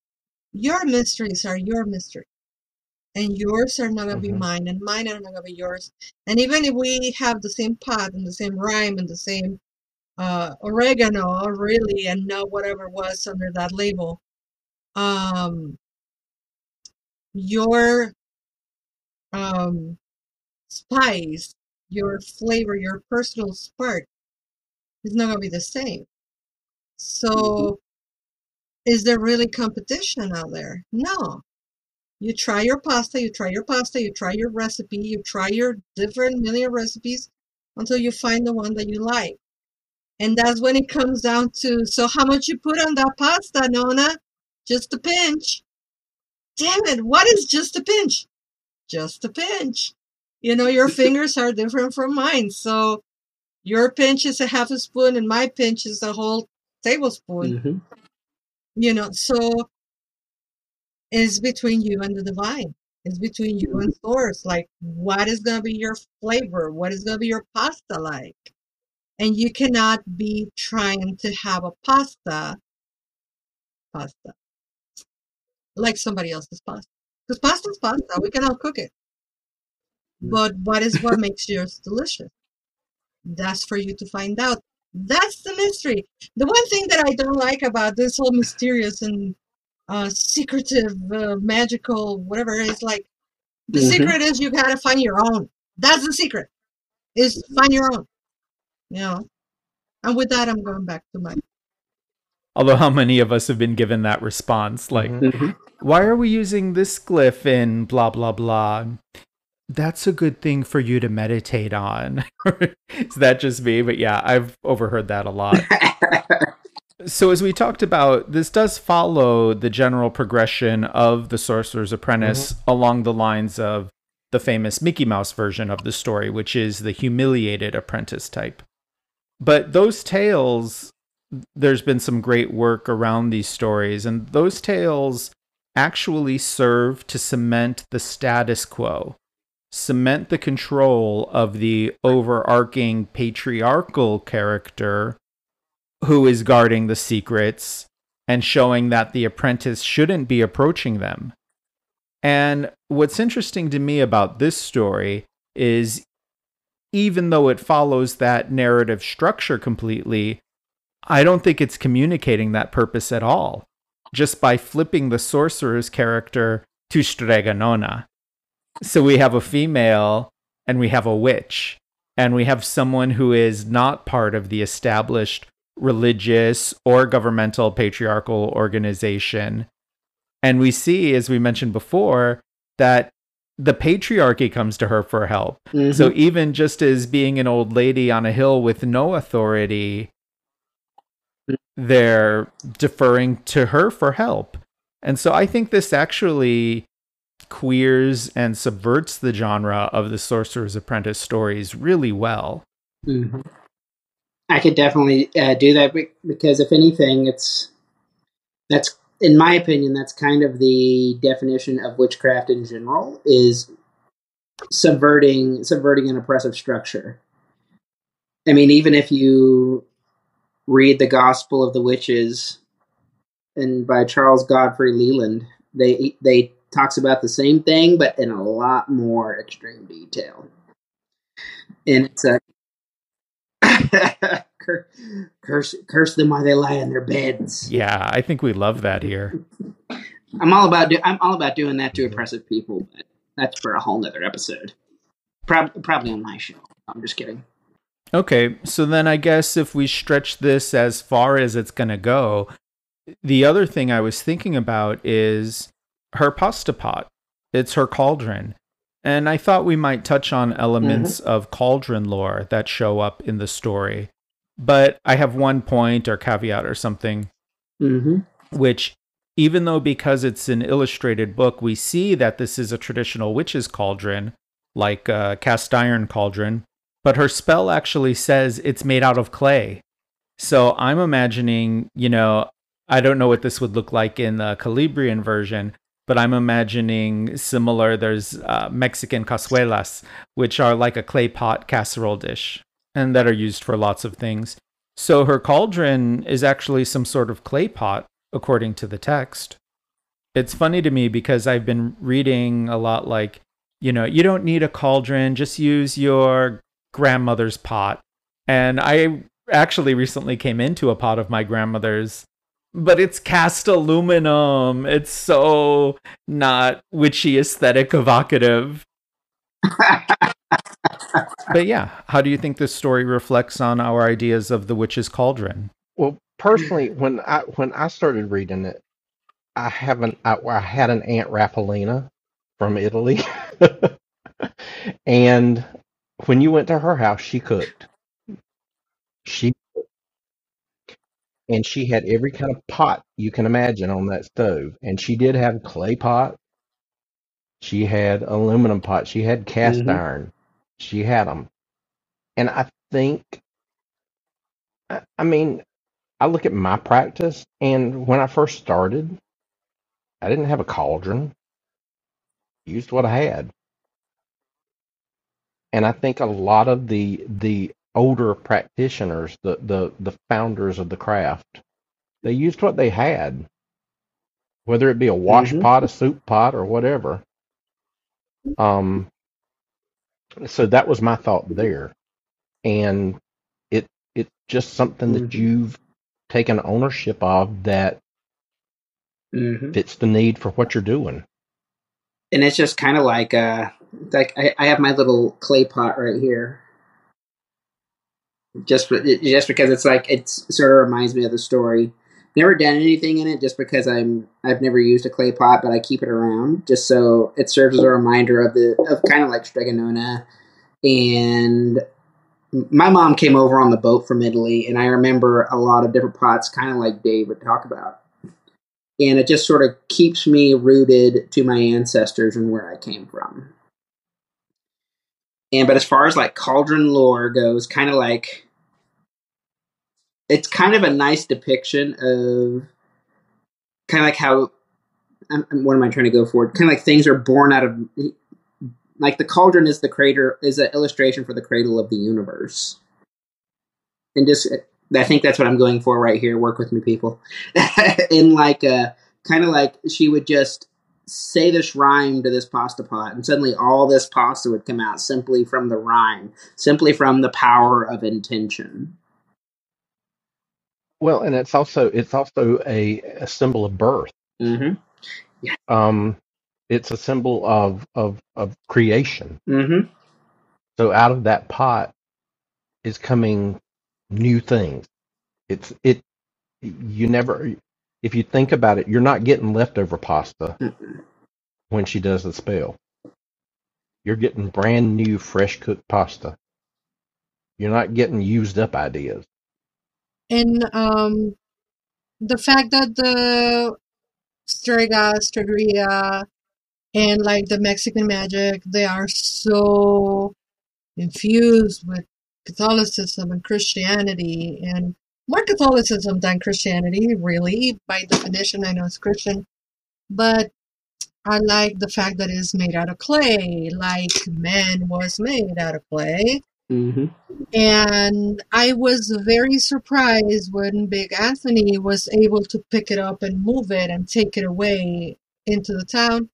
Your mysteries are your mystery. and yours are not going to be Mhm. mine, and mine are not going to be yours. And even if we have the same pot and the same rhyme and the same uh, oregano, really, and not whatever was under that label, um, your um, spice, your flavor, your personal spark is not going to be the same. So, mm-hmm. is there really competition out there? No. You try your pasta, you try your pasta, you try your recipe, you try your different million recipes until you find the one that you like. And that's when it comes down to so how much you put on that pasta, Nona? Just a pinch. Damn it, what is just a pinch? Just a pinch. You know, your [laughs] fingers are different from mine. So your pinch is a half a spoon and my pinch is a whole tablespoon. Mhm. You know, so it's between you and the divine. It's between you and source. Like, what is going to be your flavor? What is going to be your pasta like? And you cannot be trying to have a pasta, pasta, like somebody else's pasta. Because pasta is pasta. We cannot cook it. But what is what makes yours delicious? That's for you to find out. That's the mystery. The one thing that I don't like about this whole mysterious and uh, secretive, uh, magical, whatever is like the Mhm. secret is you gotta find your own. That's the secret. Is find your own. You know. And with that, I'm going back to my. Although, how many of us have been given that response? Like, Mhm. why are we using this glyph in blah, blah, blah? That's a good thing for you to meditate on. [laughs] Is that just me? But yeah, I've overheard that a lot. so, as we talked about, this does follow the general progression of The Sorcerer's Apprentice mm-hmm. along the lines of the famous Mickey Mouse version of the story, which is the humiliated apprentice type. But those tales, there's been some great work around these stories, and those tales actually serve to cement the status quo, cement the control of the overarching patriarchal character who is guarding the secrets and showing that the apprentice shouldn't be approaching them. And what's interesting to me about this story is even though it follows that narrative structure completely, I don't think it's communicating that purpose at all, just by flipping the sorcerer's character to Strega Nona. So we have a female and we have a witch, and we have someone who is not part of the established religious or governmental patriarchal organization. And we see, as we mentioned before, that the patriarchy comes to her for help. Mhm. So even just as being an old lady on a hill with no authority, they're deferring to her for help. And so I think this actually queers and subverts the genre of the Sorcerer's Apprentice stories really well. Mhm. I could definitely uh, do that because, if anything, it's that's in my opinion that's kind of the definition of witchcraft in general is subverting subverting an oppressive structure. I mean, even if you read the Gospel of the Witches and by Charles Godfrey Leland, they they talks about the same thing but in a lot more extreme detail. And it's a [laughs] Cur- curse curse them while they lie in their beds. Yeah, I think we love that here. I'm all about do- I'm all about doing that to oppressive people, but that's for a whole nother episode. Prob- probably on my show. I'm just kidding. Okay, so then I guess if we stretch this as far as it's going to go, the other thing I was thinking about is her pasta pot. It's her cauldron. And I thought we might touch on elements of cauldron lore that show up in the story. But I have one point or caveat or something, Mm-hmm. which, even though because it's an illustrated book, we see that this is a traditional witch's cauldron, like a cast iron cauldron, but her spell actually says it's made out of clay. So I'm imagining, you know, I don't know what this would look like in the Calabrian version, but I'm imagining similar. There's uh, Mexican cazuelas, which are like a clay pot casserole dish and that are used for lots of things. So her cauldron is actually some sort of clay pot, according to the text. It's funny to me because I've been reading a lot like, you know, you don't need a cauldron, just use your grandmother's pot. And I actually recently came into a pot of my grandmother's, but it's cast aluminum. It's so not witchy aesthetic evocative. [laughs] But yeah, how do you think this story reflects on our ideas of the witch's cauldron? Well, personally, when I when I started reading it, I haven't. I, I had an aunt Rapalina from Italy, [laughs] and when you went to her house, she cooked. She and she had every kind of pot you can imagine on that stove, and she did have clay pot. She had aluminum pot. She had cast Mhm. iron. She had them, and I think. I I mean, I look at my practice, and when I first started, I didn't have a cauldron. Used what I had, and I think a lot of the the older practitioners, the the the founders of the craft, they used what they had, whether it be a wash Mhm. pot, a soup pot, or whatever. Um, so that was my thought there, and it it's just something that Mhm. you've taken ownership of that hmm fits the need for what you're doing. And it's just kind of like, uh, like I, I have my little clay pot right here. Just, just because it's like it sort of reminds me of the story. Never done anything in it, just because I'm I've never used a clay pot, but I keep it around just so it serves as a reminder of the of kind of like Strega Nona. And my mom came over on the boat from Italy, and I remember a lot of different pots, kind of like Dave would talk about. And it just sort of keeps me rooted to my ancestors and where I came from. And but as far as like cauldron lore goes, kind of like it's kind of a nice depiction of kind of like how I'm, I'm- what am I trying to go for? Kind of like things are born out of like the cauldron is the crater is an illustration for the cradle of the universe. And just I think that's what I'm going for right here. Work with me, people. [laughs] In like a kind of like she would just say this rhyme to this pasta pot, and suddenly all this pasta would come out simply from the rhyme, simply from the power of intention. Well, and it's also it's also a, a symbol of birth. Mm-hmm. Um, it's a symbol of of of creation. Mm-hmm. So out of that pot is coming new things. It's it you never if you think about it, you're not getting leftover pasta Mm-mm. when she does the spell. You're getting brand new fresh cooked pasta. You're not getting used up ideas. And um, the fact that the Strega, Stregheria, and like the Mexican magic, they are so infused with Catholicism and Christianity, and more Catholicism than Christianity, really. By definition, I know it's Christian, but I like the fact that it's made out of clay, like man was made out of clay. Mm-hmm. And I was very surprised when Big Anthony was able to pick it up and move it and take it away into the town.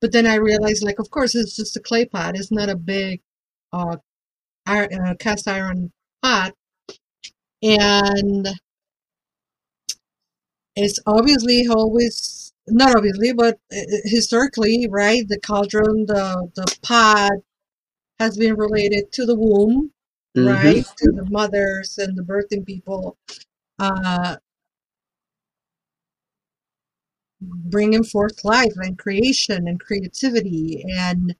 But then I realized, like, of course, it's just a clay pot. It's not a big uh, iron, uh, cast iron pot. And it's obviously always, not obviously, but uh, historically, right? The cauldron, the, the pot has been related to the womb Mhm. right? To the mothers and the birthing people, uh, bringing forth life and creation and creativity. And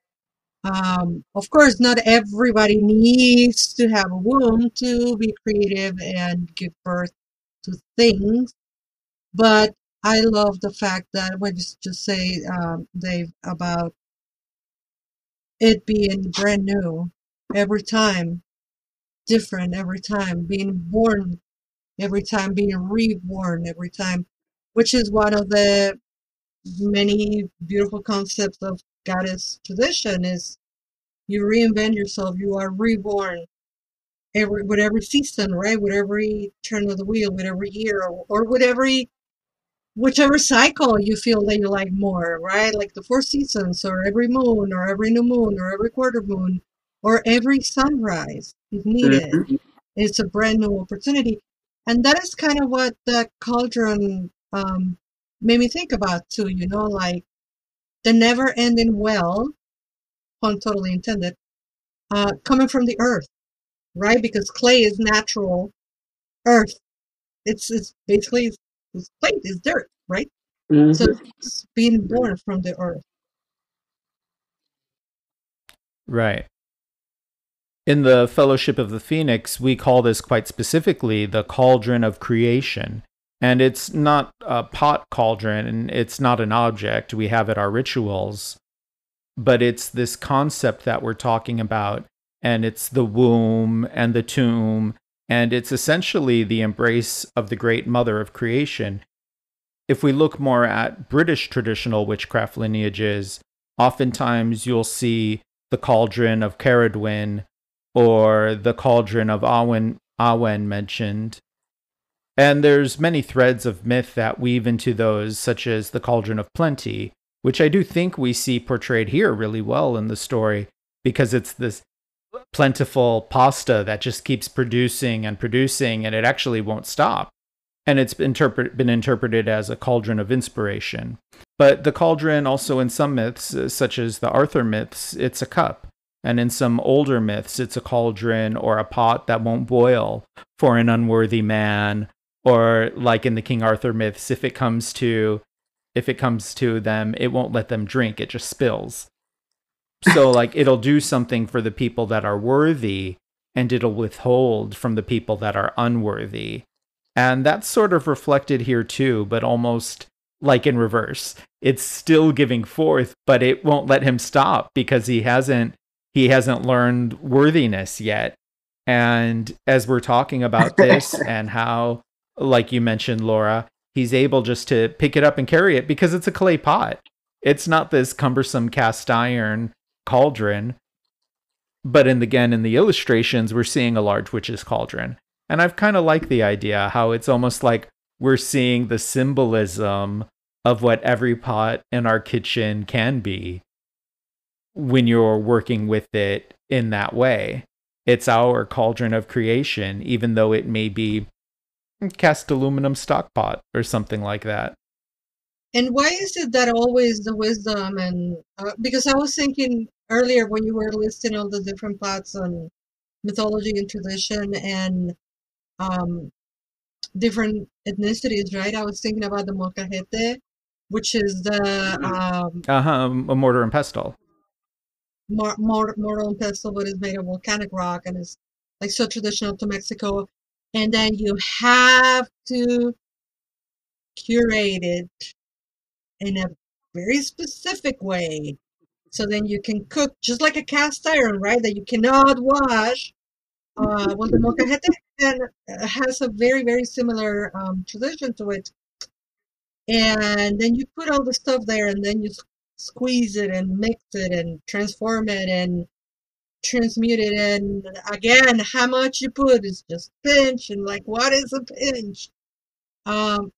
um, of course, not everybody needs to have a womb to be creative and give birth to things. But I love the fact that what you just say, um, Dave, about it being brand new every time different every time, being born every time, being reborn every time, which is one of the many beautiful concepts of goddess tradition is you reinvent yourself, you are reborn every with every season, right? With every turn of the wheel, with every year or, or with every whichever cycle you feel that you like more, right? Like the four seasons or every moon or every new moon or every quarter moon or every sunrise if needed. Mhm. It's a brand new opportunity. And that is kind of what the cauldron um, made me think about too, you know, like the never ending well pun totally intended, uh, coming from the earth, right? Because clay is natural earth. It's it's basically it's clay, it's dirt, right? Mm-hmm. So it's being born from the earth. Right. In the Fellowship of the Phoenix, we call this quite specifically the cauldron of creation. And it's not a pot cauldron, and it's not an object we have at our rituals, but it's this concept that we're talking about. And it's the womb and the tomb, and it's essentially the embrace of the great mother of creation. If we look more at British traditional witchcraft lineages, oftentimes you'll see the cauldron of Cerridwen or the cauldron of Awen, Awen mentioned. And there's many threads of myth that weave into those, such as the cauldron of plenty, which I do think we see portrayed here really well in the story because it's this plentiful pasta that just keeps producing and producing and it actually won't stop. And it's been, interpret- been interpreted as a cauldron of inspiration. But the cauldron, also in some myths, uh, such as the Arthur myths, it's a cup. And in some older myths, it's a cauldron or a pot that won't boil for an unworthy man. Or like in the King Arthur myths, if it comes to if it comes to them, it won't let them drink, it just spills. So like it'll do something for the people that are worthy and it'll withhold from the people that are unworthy. And that's sort of reflected here too, but almost like in reverse. It's still giving forth, but it won't let him stop because he hasn't he hasn't learned worthiness yet. And as we're talking about [laughs] this and how like you mentioned Laura, he's able just to pick it up and carry it because it's a clay pot. It's not this cumbersome cast iron cauldron. But in the, again in the illustrations we're seeing a large witch's cauldron. And I've kind of liked the idea how it's almost like we're seeing the symbolism of what every pot in our kitchen can be when you're working with it in that way. It's our cauldron of creation, even though it may be cast aluminum stock pot or something like that. And why is it that always the wisdom and uh, because I was thinking earlier when you were listing all the different pots on mythology and tradition and um, different ethnicities, right? I was thinking about the molcajete, which is the um, uh-huh, a mortar and pestle. Mor- mor- mortar and pestle, but it's made of volcanic rock and it's like so traditional to Mexico. And then you have to curate it in a very specific way. So then you can cook just like a cast iron, right? That you cannot wash. Uh, well, the molcajete has a very, very similar um, tradition to it. And then you put all the stuff there and then you squeeze it and mix it and transform it and transmute it. And again, how much you put is just pinch and like, what is a pinch? Um,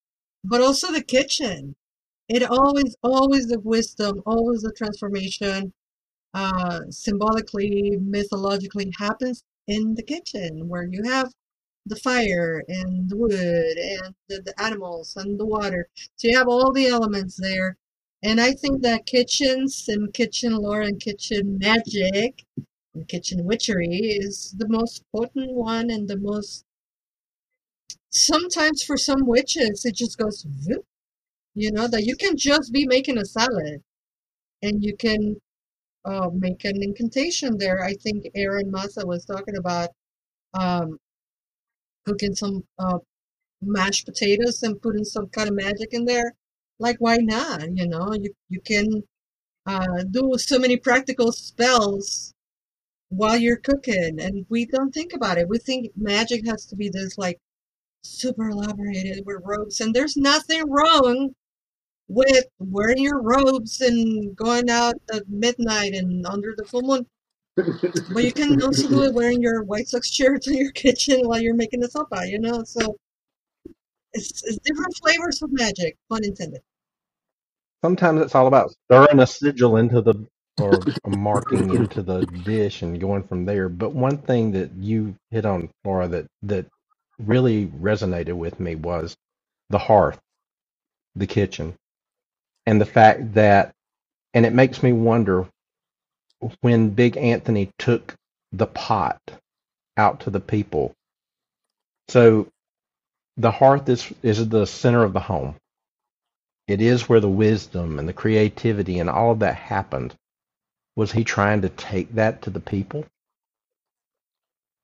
but also the kitchen it always always the wisdom always the transformation uh symbolically mythologically happens in the kitchen where you have the fire and the wood and the, the animals and the water. So you have all the elements there. And i think that kitchens and kitchen lore and kitchen magic and kitchen witchery is the most potent one and the most sometimes for some witches it just goes whoop, you know that you can just be making a salad and you can uh, make an incantation there. I think Eron Mazza was talking about um, cooking some uh, mashed potatoes and putting some kind of magic in there. Like why not you know? You, you can uh, do so many practical spells while you're cooking and we don't think about it. We think magic has to be this like super elaborated with robes and there's nothing wrong with wearing your robes and going out at midnight and under the full moon. but you can also do it wearing your white socks shirt in your [laughs] kitchen while you're making the sopa, you know? So it's, it's different flavors of magic, pun intended. Sometimes it's all about stirring a sigil into the or marking into the dish and going from there. But one thing that you hit on, Laura, that that really resonated with me was the hearth, the kitchen and the fact that, and it makes me wonder when Big Anthony took the pot out to the people. So the hearth is is the center of the home. It is where the wisdom and the creativity and all of that happened. Was he trying to take that to the people?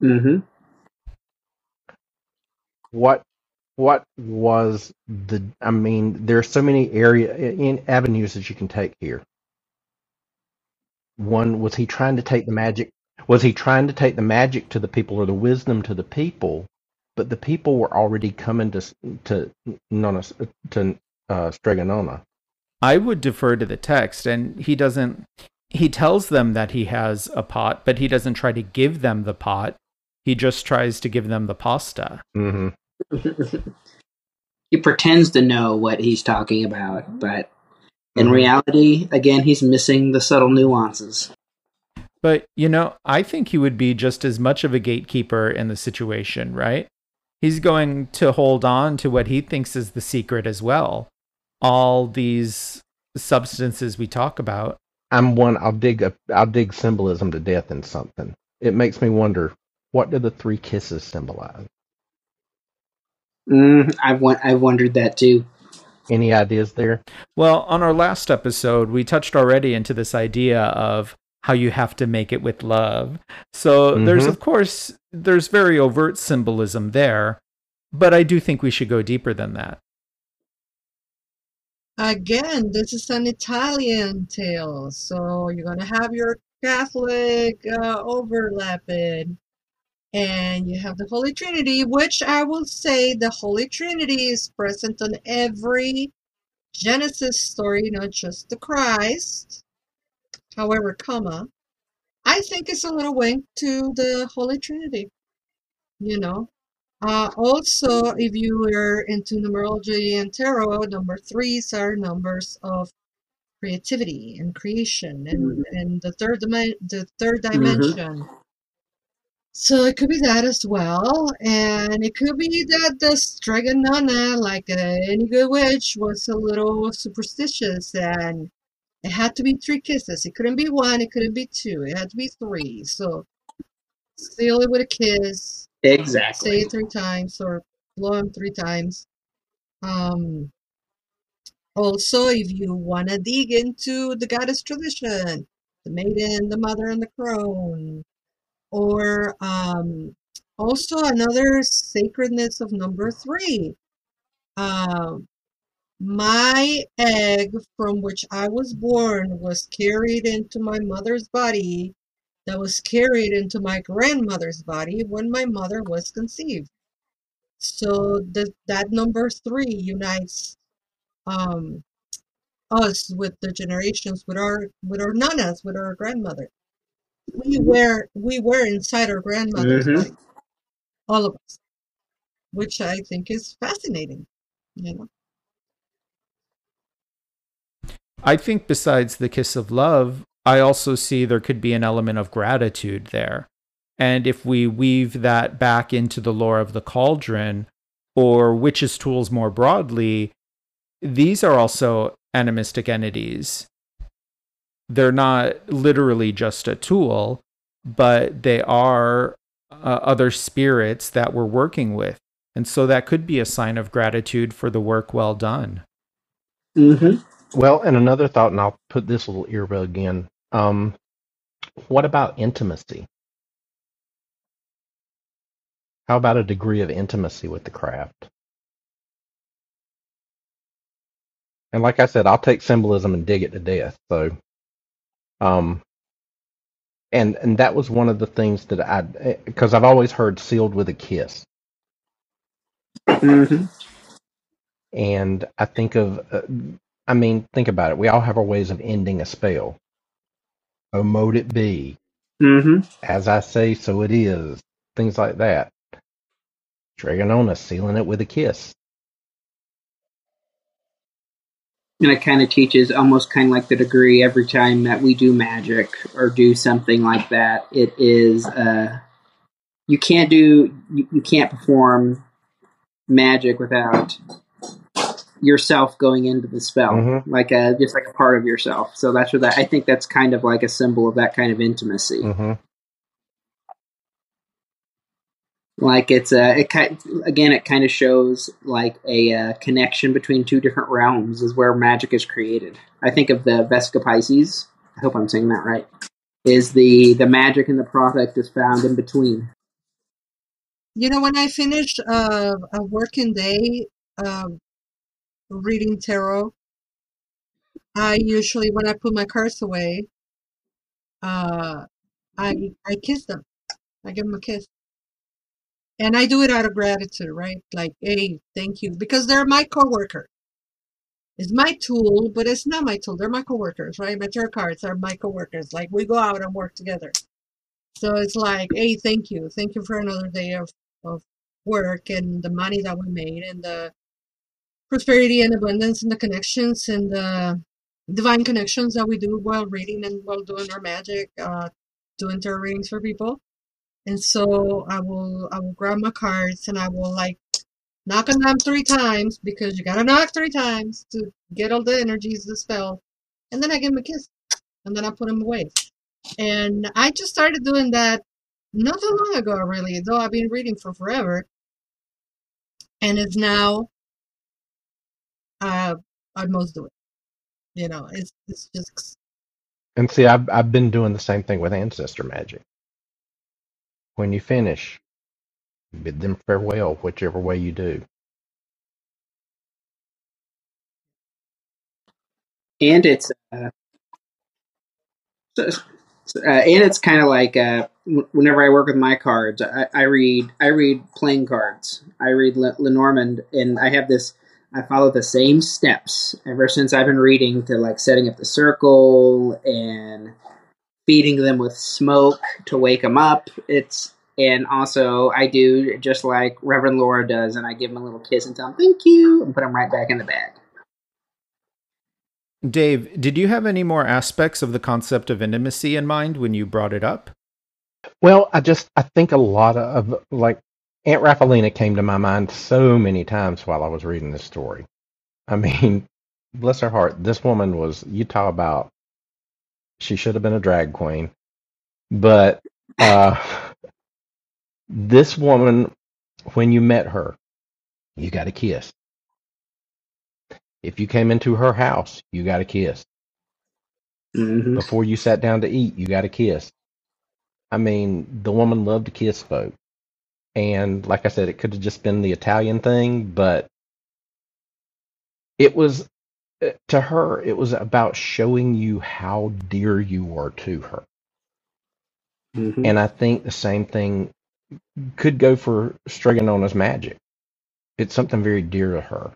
Mm-hmm. What what was the I mean, there are so many area in avenues that you can take here. One was he trying to take the magic was he trying to take the magic to the people or the wisdom to the people, but the people were already coming to s- to Nona to uh, Strega Nona. I would defer to the text, and he doesn't. He tells them that he has a pot, but he doesn't try to give them the pot. He just tries to give them the pasta. hmm he pretends to know what he's talking about, but in Mhm. reality, again, he's missing the subtle nuances. But, you know, I think he would be just as much of a gatekeeper in the situation, right? He's going to hold on to what he thinks is the secret as well. All these substances we talk about. I'm one. I'll dig. A, I'll dig symbolism to death in something. It makes me wonder what do the three kisses symbolize. Mm, I've won- I've wondered that too. Any ideas there? Well, on our last episode, we touched already into this idea of how you have to make it with love. So there's, Mhm. of course, there's very overt symbolism there, but I do think we should go deeper than that. Again, this is an Italian tale, so you're gonna have your Catholic uh, overlapping, and you have the Holy Trinity, which I will say the Holy Trinity is present on every Genesis story, not just the Christ. However, comma, I think it's a little wink to the Holy Trinity. You know, uh, also, if you are into numerology and tarot, number threes are numbers of creativity and creation and, and the third dimen- the third dimension. So it could be that as well, and it could be that the Strega Nona, like uh, any good witch, was a little superstitious and it had to be three kisses. It couldn't be one, it couldn't be two, it had to be three. So seal it with a kiss, Exactly. say it three times or blow him three times. Um, also, if you want to dig into the goddess tradition, the maiden, the mother, and the crone, or um, also another sacredness of number three. Um, my egg from which I was born was carried into my mother's body, that was carried into my grandmother's body when my mother was conceived. So the, that number three unites um, us with the generations, with our with our nanas, with our grandmother. We were we were inside our grandmother's Mhm. body, all of us, which I think is fascinating. You know. I think besides the kiss of love, I also see there could be an element of gratitude there. And if we weave that back into the lore of the cauldron or witches' tools more broadly, these are also animistic entities. They're not literally just a tool, but they are uh, other spirits that we're working with. And so that could be a sign of gratitude for the work well done. Mm-hmm. Well, and another thought, and I'll put this little earbud in. Um, what about intimacy? How about a degree of intimacy with the craft? And like I said, I'll take symbolism and dig it to death. So, um, and and that was one of the things that I because I've always heard sealed with a kiss, Mm-hmm. and I think of, uh, I mean, think about it. We all have our ways of ending a spell. Oh, mote it be. Mm-hmm. As I say, so it is. Things like that. Dragon on Dragonona sealing it with a kiss. And it kind of teaches almost kind of like the degree every time that we do magic or do something like that. It is uh, you can't do you, you can't perform magic without yourself going into the spell, Mhm. like a just like a part of yourself. So that's what that I think that's kind of like a symbol of that kind of intimacy. hmm Like it's a it kind again it kind of shows like a uh, connection between two different realms is where magic is created. I think of the Vesica Piscis. I hope I'm saying that right. Is the the magic and the product is found in between. You know, when I finish uh, a working day uh, reading tarot, I usually, when I put my cards away, uh, I I kiss them. I give them a kiss, and I do it out of gratitude, right? Like, hey, thank you, because they're my coworker. It's my tool, but it's not my tool. They're my coworkers, right? My tarot cards are my coworkers. Like we go out and work together. So it's like, hey, thank you. Thank you for another day of, of work and the money that we made and the prosperity and abundance and the connections and the divine connections that we do while reading and while doing our magic, uh, doing tarot readings for people. And so I will I will grab my cards and I will like knock on them three times because you gotta knock three times to get all the energies of the spell. And then I give them a kiss. And then I put them away. And I just started doing that not too long ago, really, though I've been reading for forever. And it's now, uh, I most do it. You know, it's it's just And see, I've I've been doing the same thing with ancestor magic. When you finish, bid them farewell, whichever way you do. and it's uh, uh, and it's kind of like uh, whenever I work with my cards, I, I read I read playing cards. I read Le- Lenormand, and I have this. I follow the same steps ever since I've been reading to like setting up the circle and feeding them with smoke to wake them up. It's and also I do just like Reverend Laura does, and I give them a little kiss and tell them thank you, and put them right back in the bag. Dave, did you have any more aspects of the concept of intimacy in mind when you brought it up? Well, I just I think a lot of like Aunt Raphaelina came to my mind so many times while I was reading this story. I mean, [laughs] bless her heart, this woman was you talk about she should have been a drag queen. But uh this woman when you met her, you got a kiss. If you came into her house, you got a kiss. Mm-hmm. Before you sat down to eat, you got a kiss. I mean, the woman loved to kiss folk. And like I said, it could have just been the Italian thing, but it was to her, it was about showing you how dear you were to her. Mm-hmm. And I think the same thing could go for Strega Nona's magic. It's something very dear to her.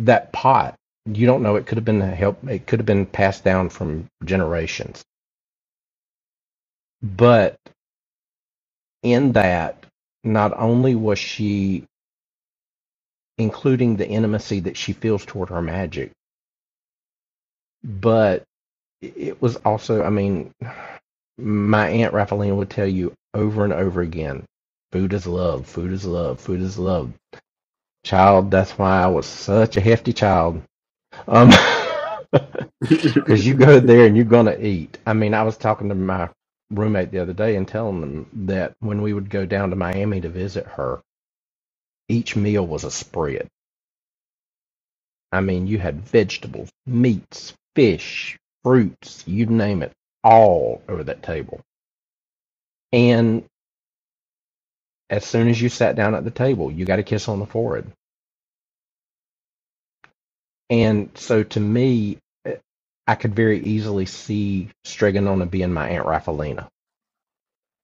That pot, you don't know, it could have been help, it could have been passed down from generations. But in that, not only was she including the intimacy that she feels toward her magic, but it was also, I mean, my Aunt Raphaelina would tell you over and over again food is love, food is love, food is love. Child, that's why I was such a hefty child. Um, [laughs] because you go there and you're gonna eat. I mean, I was talking to my roommate the other day and telling them that when we would go down to Miami to visit her, each meal was a spread. I mean, you had vegetables, meats, fish, fruits, you name it, all over that table. And as soon as you sat down at the table, you got a kiss on the forehead. And so to me, I could very easily see Strega Nona being my Aunt Raphaelina.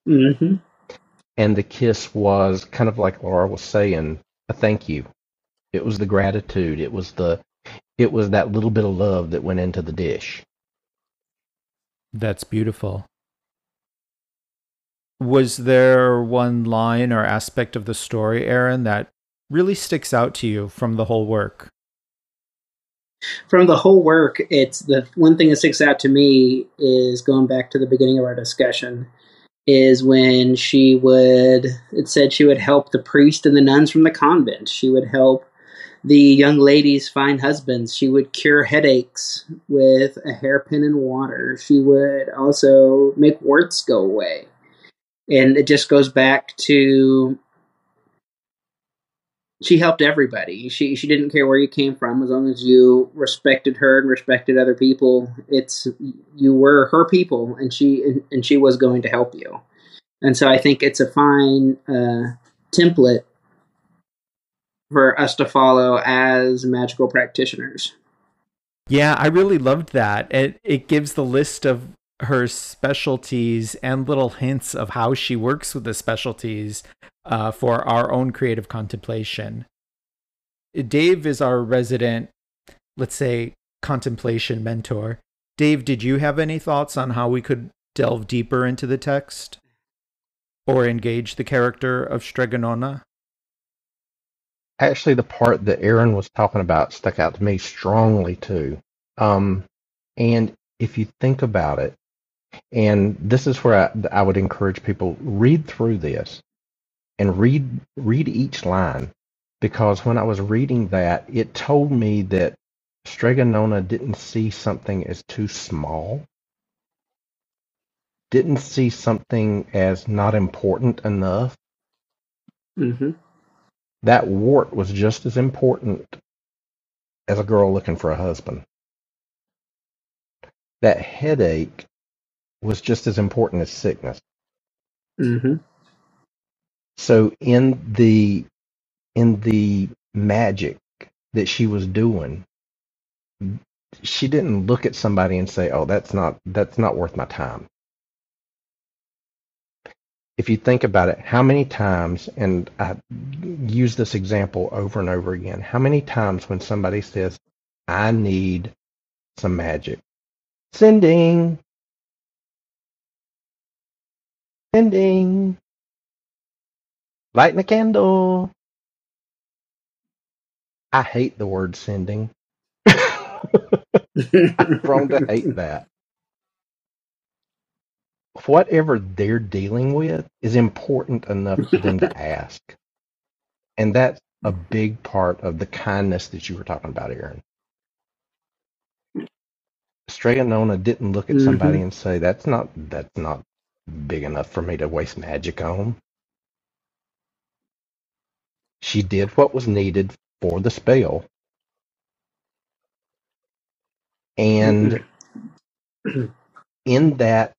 Mm-hmm. And the kiss was kind of like Laura was saying, a thank you. It was the gratitude. It was the it was that little bit of love that went into the dish. That's beautiful. Was there one line or aspect of the story, Eron, that really sticks out to you from the whole work? From the whole work, it's the one thing that sticks out to me is going back to the beginning of our discussion. Is when she would, it said she would help the priest and the nuns from the convent. She would help the young ladies find husbands. She would cure headaches with a hairpin and water. She would also make warts go away. And it just goes back to she helped everybody. She she didn't care where you came from as long as you respected her and respected other people. It's you were her people and she and, and she was going to help you. And so I think it's a fine uh, template for us to follow as magical practitioners. Yeah, I really loved that. It it gives the list of her specialties and little hints of how she works with the specialties uh, for our own creative contemplation. Dave is our resident, let's say, contemplation mentor. Dave, did you have any thoughts on how we could delve deeper into the text or engage the character of Strega Nona? Actually, the part that Eron was talking about stuck out to me strongly too. Um, and if you think about it, and this is where I, I would encourage people read through this and read read each line because when I was reading that, it told me that Strega Nona didn't see something as too small, didn't see something as not important enough. Mm-hmm. That wart was just as important as a girl looking for a husband. That headache was just as important as sickness. Mm-hmm. So in the in the magic that she was doing, she didn't look at somebody and say, "Oh, that's not that's not worth my time." If you think about it, how many times, and I use this example over and over again, how many times when somebody says, "I need some magic," sending, sending, lighting a candle. I hate the word sending. I'm prone to hate that. Whatever they're dealing with is important enough for them to [laughs] ask. And that's a big part of the kindness that you were talking about, Eron. Stregonona didn't look at somebody Mm-hmm. and say, That's not that's not big enough for me to waste magic on. She did what was needed for the spell. And [clears throat] in that,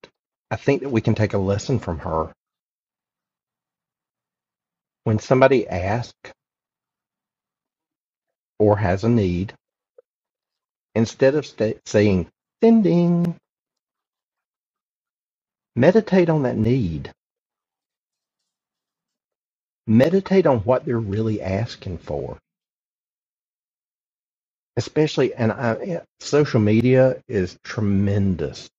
I think that we can take a lesson from her. When somebody asks or has a need, instead of sta saying, sending, meditate on that need. Meditate on what they're really asking for. Especially, and I, social media is tremendous.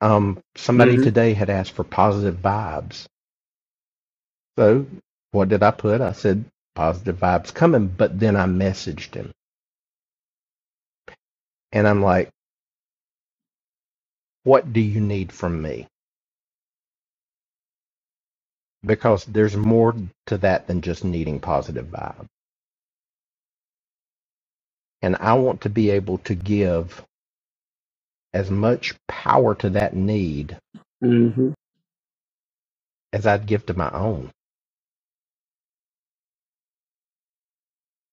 Um, somebody Mhm. today had asked for positive vibes. So what did I put? I said positive vibes coming, but then I messaged him. And I'm like, what do you need from me? Because there's more to that than just needing positive vibes. And I want to be able to give as much power to that need Mm-hmm. as I'd give to my own.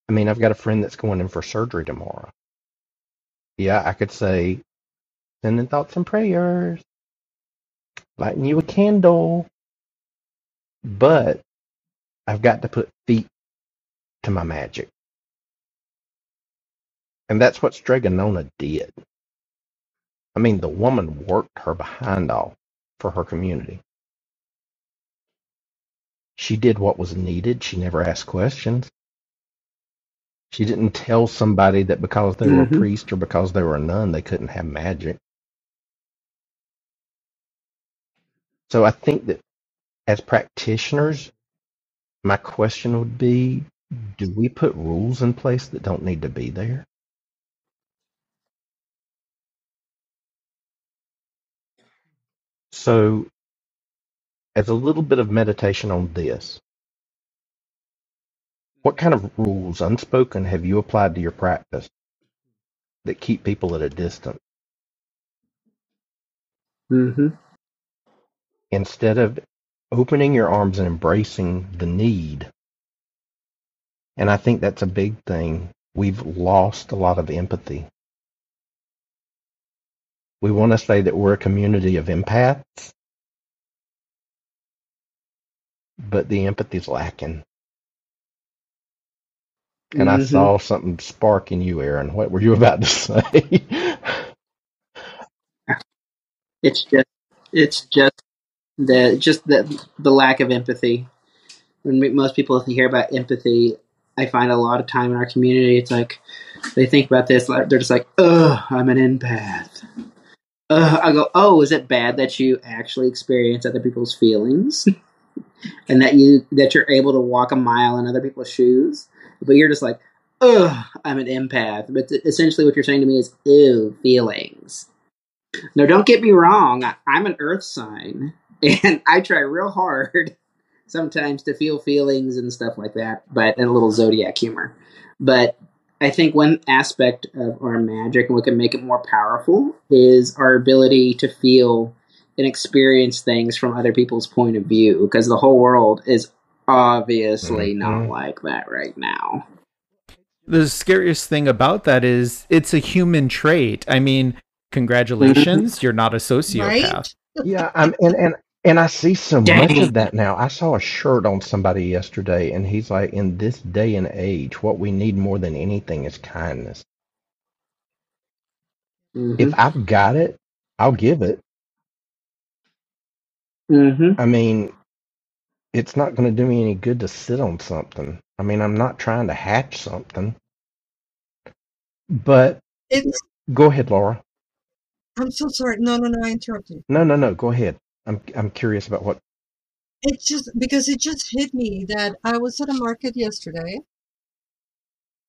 I mean, I've got a friend that's going in for surgery tomorrow. Yeah, I could say, sending thoughts and prayers, lighting you a candle, but I've got to put feet to my magic. And that's what Strega Nona did. I mean, the woman worked her behind off for her community. She did what was needed. She never asked questions. She didn't tell somebody that because they were a Mhm. priest or because they were a nun, they couldn't have magic. So I think that as practitioners, my question would be do we put rules in place that don't need to be there? So, as a little bit of meditation on this, What kind of rules, unspoken, have you applied to your practice that keep people at a distance? Mm-hmm. Mm-hmm. Instead of opening your arms and embracing the need. And I think that's a big thing. We've lost a lot of empathy. We want to say that we're a community of empaths, but the empathy's lacking. And I Mhm. saw something spark in you, Eron. What were you about to [laughs] say? It's just it's just the just the the lack of empathy. When we, most people hear about empathy, I find a lot of time in our community, it's like they think about this, they're just like, "Ugh, I'm an empath." Ugh, I go, "Oh, is it bad that you actually experience other people's feelings, [laughs] and that you that you're able to walk a mile in other people's shoes?" But you're just like, "Ugh, I'm an empath." But essentially, what you're saying to me is, "Ew, feelings." Now, don't get me wrong. I'm an earth sign, and [laughs] I try real hard [laughs] sometimes to feel feelings and stuff like that, but and a little zodiac humor. But I think one aspect of our magic and what can make it more powerful is our ability to feel and experience things from other people's point of view, because the whole world is obviously not Mhm. like that right now. The scariest thing about that is it's a human trait. I mean, congratulations, you're not a sociopath. Right? [laughs] yeah, I'm and and and I see so much Dang. of that now. I saw a shirt on somebody yesterday, and he's like, "In this day and age, what we need more than anything is kindness. If I've got it, I'll give it. Mhm. I mean, it's not going to do me any good to sit on something. I mean, I'm not trying to hatch something. But It's. go ahead, Laura. I'm so sorry. No, no, no. I interrupted. No, no, no. Go ahead. I'm I'm curious about what. It just because it just hit me that I was at a market yesterday,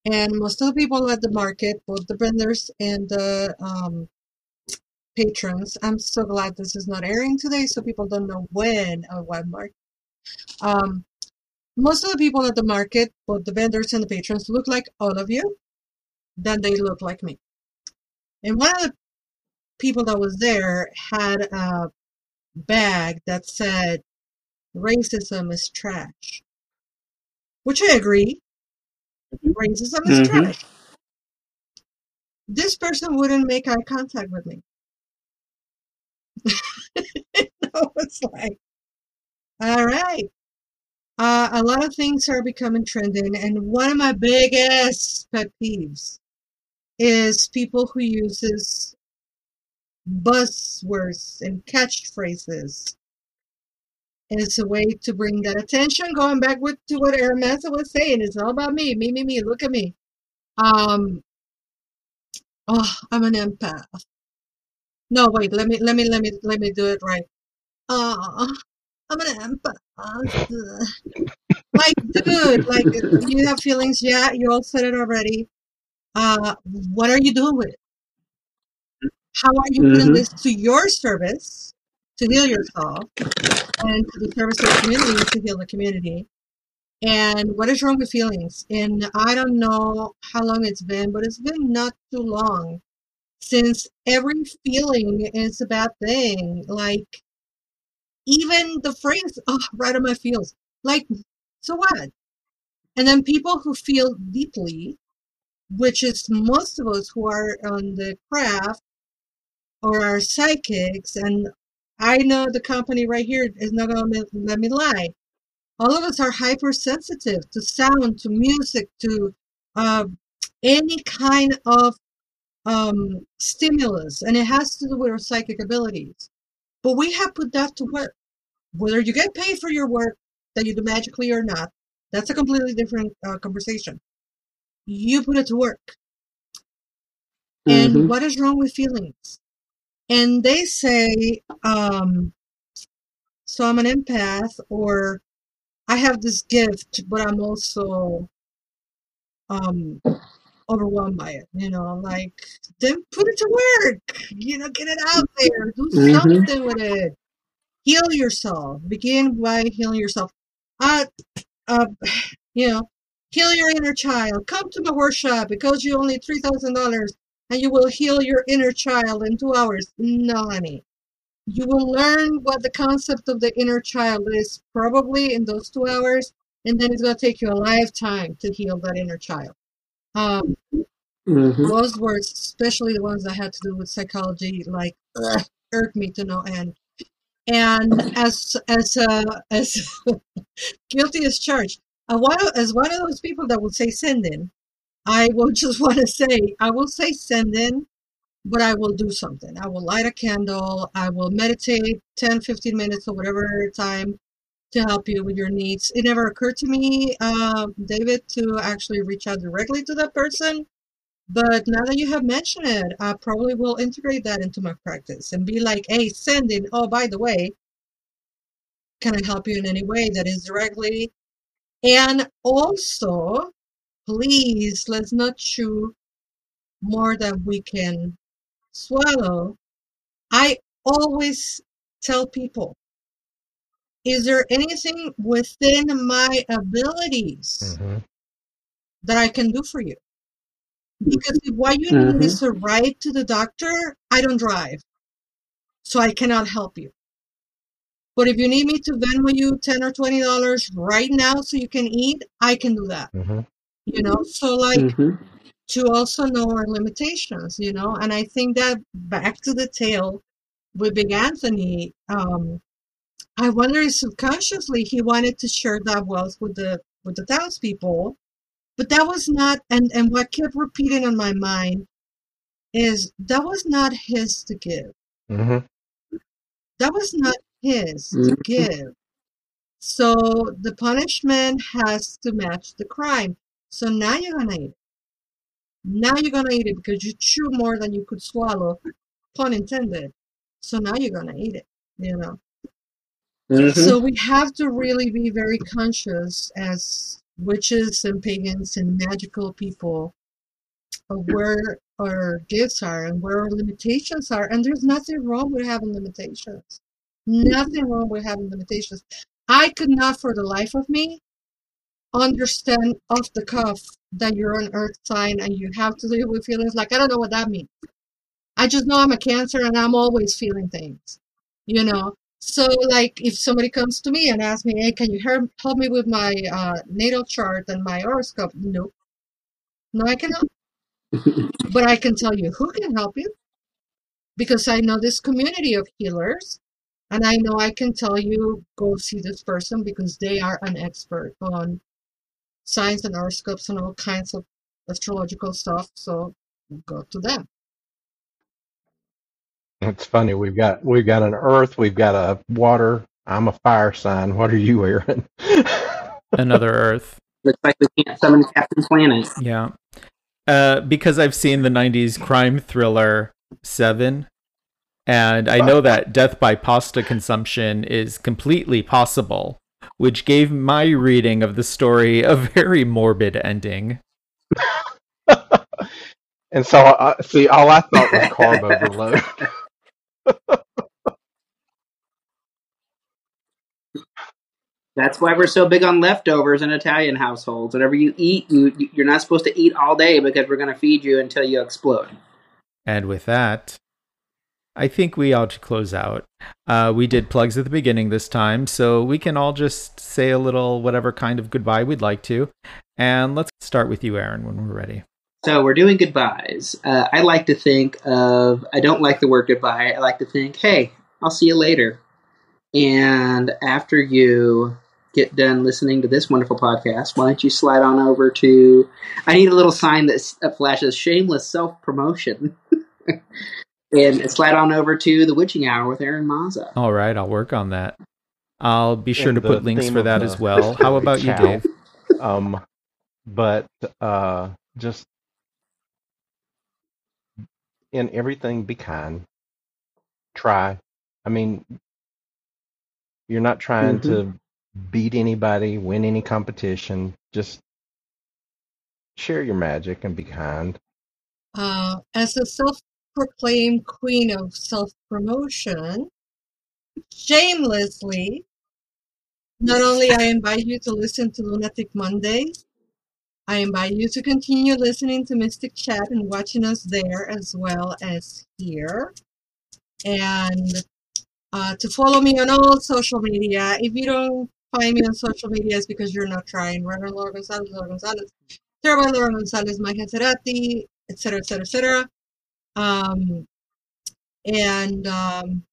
and most of the people at the market, both the vendors and the um, patrons, I'm so glad this is not airing today, so people don't know when or what market. Um, most of the people at the market, both the vendors and the patrons, look like all of you. Then they look like me. And one of the people that was there had a bag that said racism is trash. Which I agree. Racism is Mhm. trash. This person wouldn't make eye contact with me. [laughs] [laughs] I was like, all right. Uh, a lot of things are becoming trending, and one of my biggest pet peeves is people who uses buzzwords and catchphrases It's a way to bring that attention. Going back with to what Eron was saying, it's all about me, me, me, me. Look at me. Um, oh, I'm an empath. No, wait. Let me, let me, let me, let me do it right. Oh, I'm an empath. [laughs] like, dude, like you have feelings. Yeah, you all said it already. Uh, what are you doing with it? How are you putting Mhm. this to your service to heal yourself and to the service of the community to heal the community? And what is wrong with feelings? And I don't know how long it's been, but it's been not too long since every feeling is a bad thing. Like, even the phrase, [laughs] oh, right on my feels. Like, so what? And then people who feel deeply, which is most of us who are on the craft or our psychics, and I know the company right here is not going to let me lie. All of us are hypersensitive to sound, to music, to uh, any kind of um, stimulus, and it has to do with our psychic abilities. But we have put that to work. Whether you get paid for your work that you do magically or not, that's a completely different uh, conversation. You put it to work. And Mhm. what is wrong with feelings? And they say, um, so I'm an empath, or I have this gift, but I'm also um, overwhelmed by it. You know, like then put it to work. You know, get it out there. Do Mhm. something with it. Heal yourself. Begin by healing yourself. Uh, uh, [sighs] you know, heal your inner child. Come to my workshop It costs you only three thousand dollars and you will heal your inner child in two hours. No, honey. You will learn what the concept of the inner child is probably in those two hours, and then it's gonna take you a lifetime to heal that inner child. Um, Mhm. those words, especially the ones that had to do with psychology, like ugh, irk me to no end. And as as uh, as [laughs] guilty as charged, uh, one as one of those people that would say send in, I will [laughs] just want to say I will say send in, but I will do something. I will light a candle. I will meditate 10, 15 minutes or whatever time to help you with your needs. It never occurred to me, uh, David, to actually reach out directly to that person. But now that you have mentioned it, I probably will integrate that into my practice and be like, hey, send in, oh, by the way, can I help you in any way that is directly? And also, please, let's not chew more than we can swallow. I always tell people, is there anything within my abilities Mhm. that I can do for you? Because if what you need is a ride to the doctor, I don't drive. So I cannot help you. But if you need me to Venmo you ten or twenty dollars right now so you can eat, I can do that. Mhm. You know, so like Mhm. to also know our limitations, you know, and I think that back to the tale with Big Anthony, um, I wonder if subconsciously he wanted to share that wealth with the with the townspeople, but that was not and and what kept repeating on my mind is that was not his to give. Mhm. That was not his to Mhm. give. So the punishment has to match the crime. So now you're gonna eat it. Now you're gonna eat it because you chew more than you could swallow, pun intended. So now you're gonna eat it, you know. Mhm. So we have to really be very conscious as witches and pagans and magical people of where our gifts are and where our limitations are. And there's nothing wrong with having limitations. Nothing wrong with having limitations. I could not for the life of me understand off the cuff that you're an earth sign and you have to deal with feelings like I don't know what that means. I just know I'm a cancer and I'm always feeling things. You know? So like if somebody comes to me and asks me, Hey, can you help help me with my uh, natal chart and my horoscope? No. No, I cannot. [laughs] but I can tell you who can help you because I know this community of healers and I know I can tell you go see this person because they are an expert on signs and horoscopes and all kinds of astrological stuff. So go to them. It's funny. We've got we've got an earth. We've got a water. I'm a fire sign. What are you, Eron? [laughs] Another Earth. Looks like we can't summon Captain Planet. Yeah. Uh, because I've seen the 90s crime thriller Seven, and I know that death by pasta consumption is completely possible, which gave my reading of the story a very morbid ending. [laughs] and so, uh, see, all I thought was carb overload. [laughs] That's why we're so big on leftovers in Italian households. Whatever you eat, you you're not supposed to eat all day because we're going to feed you until you explode. And with that, I think we ought to close out. Uh, we did plugs at the beginning this time, so we can all just say a little whatever kind of goodbye we'd like to. And let's start with you, Eron, when we're ready. So we're doing goodbyes. Uh, I like to think of. I don't like the word goodbye. I like to think, hey, I'll see you later. And after you get done listening to this wonderful podcast, why don't you slide on over to? I need a little sign that flashes shameless self promotion. [laughs] and slide on over to the Witching Hour with Eron Mazza. All right, I'll work on that. I'll be sure In to put links for that the as well. [laughs] How about you. Dave? Um, but uh, just in everything, be kind. Try. I mean, you're not trying to beat anybody, win any competition. Just share your magic and be kind. Uh, as a self-proclaimed queen of self-promotion, shamelessly, not only I invite you to listen to Lunatic Mondays, I invite you to continue listening to Mystic Chat and watching us there as well as here. And uh, to follow me on all social media. If you don't find me on social media, it's because you're not trying. Reverend Laura Gonzalez, Laura Gonzalez, Sarah Laura Gonzalez, Mike Cerati, etc., etc., etc. Um, and um,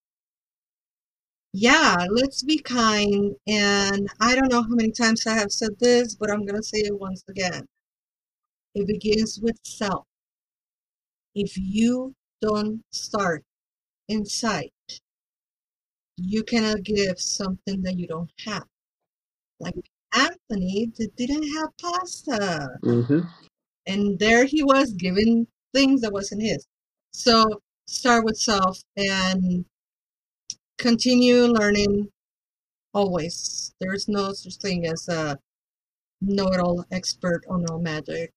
yeah, let's be kind. And I don't know how many times I have said this, but I'm going to say it once again. It begins with self. If you don't start inside, you cannot give something that you don't have. Like Anthony that didn't have pasta. Mm-hmm. And there he was giving things that wasn't his. So start with self and continue learning always. There's no such thing as a know it all expert on all magic.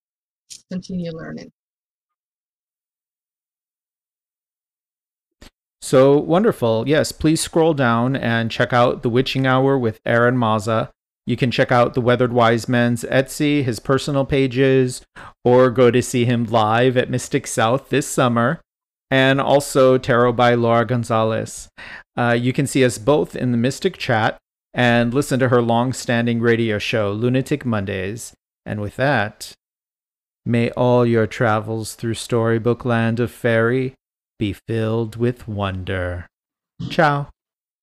Continue learning. So wonderful. Yes, please scroll down and check out The Witching Hour with Eron Mazza. You can check out the Weathered Wise Man's Etsy, his personal pages, or go to see him live at Mystic South this summer, and also Tarot by Laura Gonzalez. Uh, you can see us both in the Mystic Chat and listen to her long standing radio show, Lunatic Mondays. And with that, may all your travels through Storybook Land of Fairy be filled with wonder. Ciao.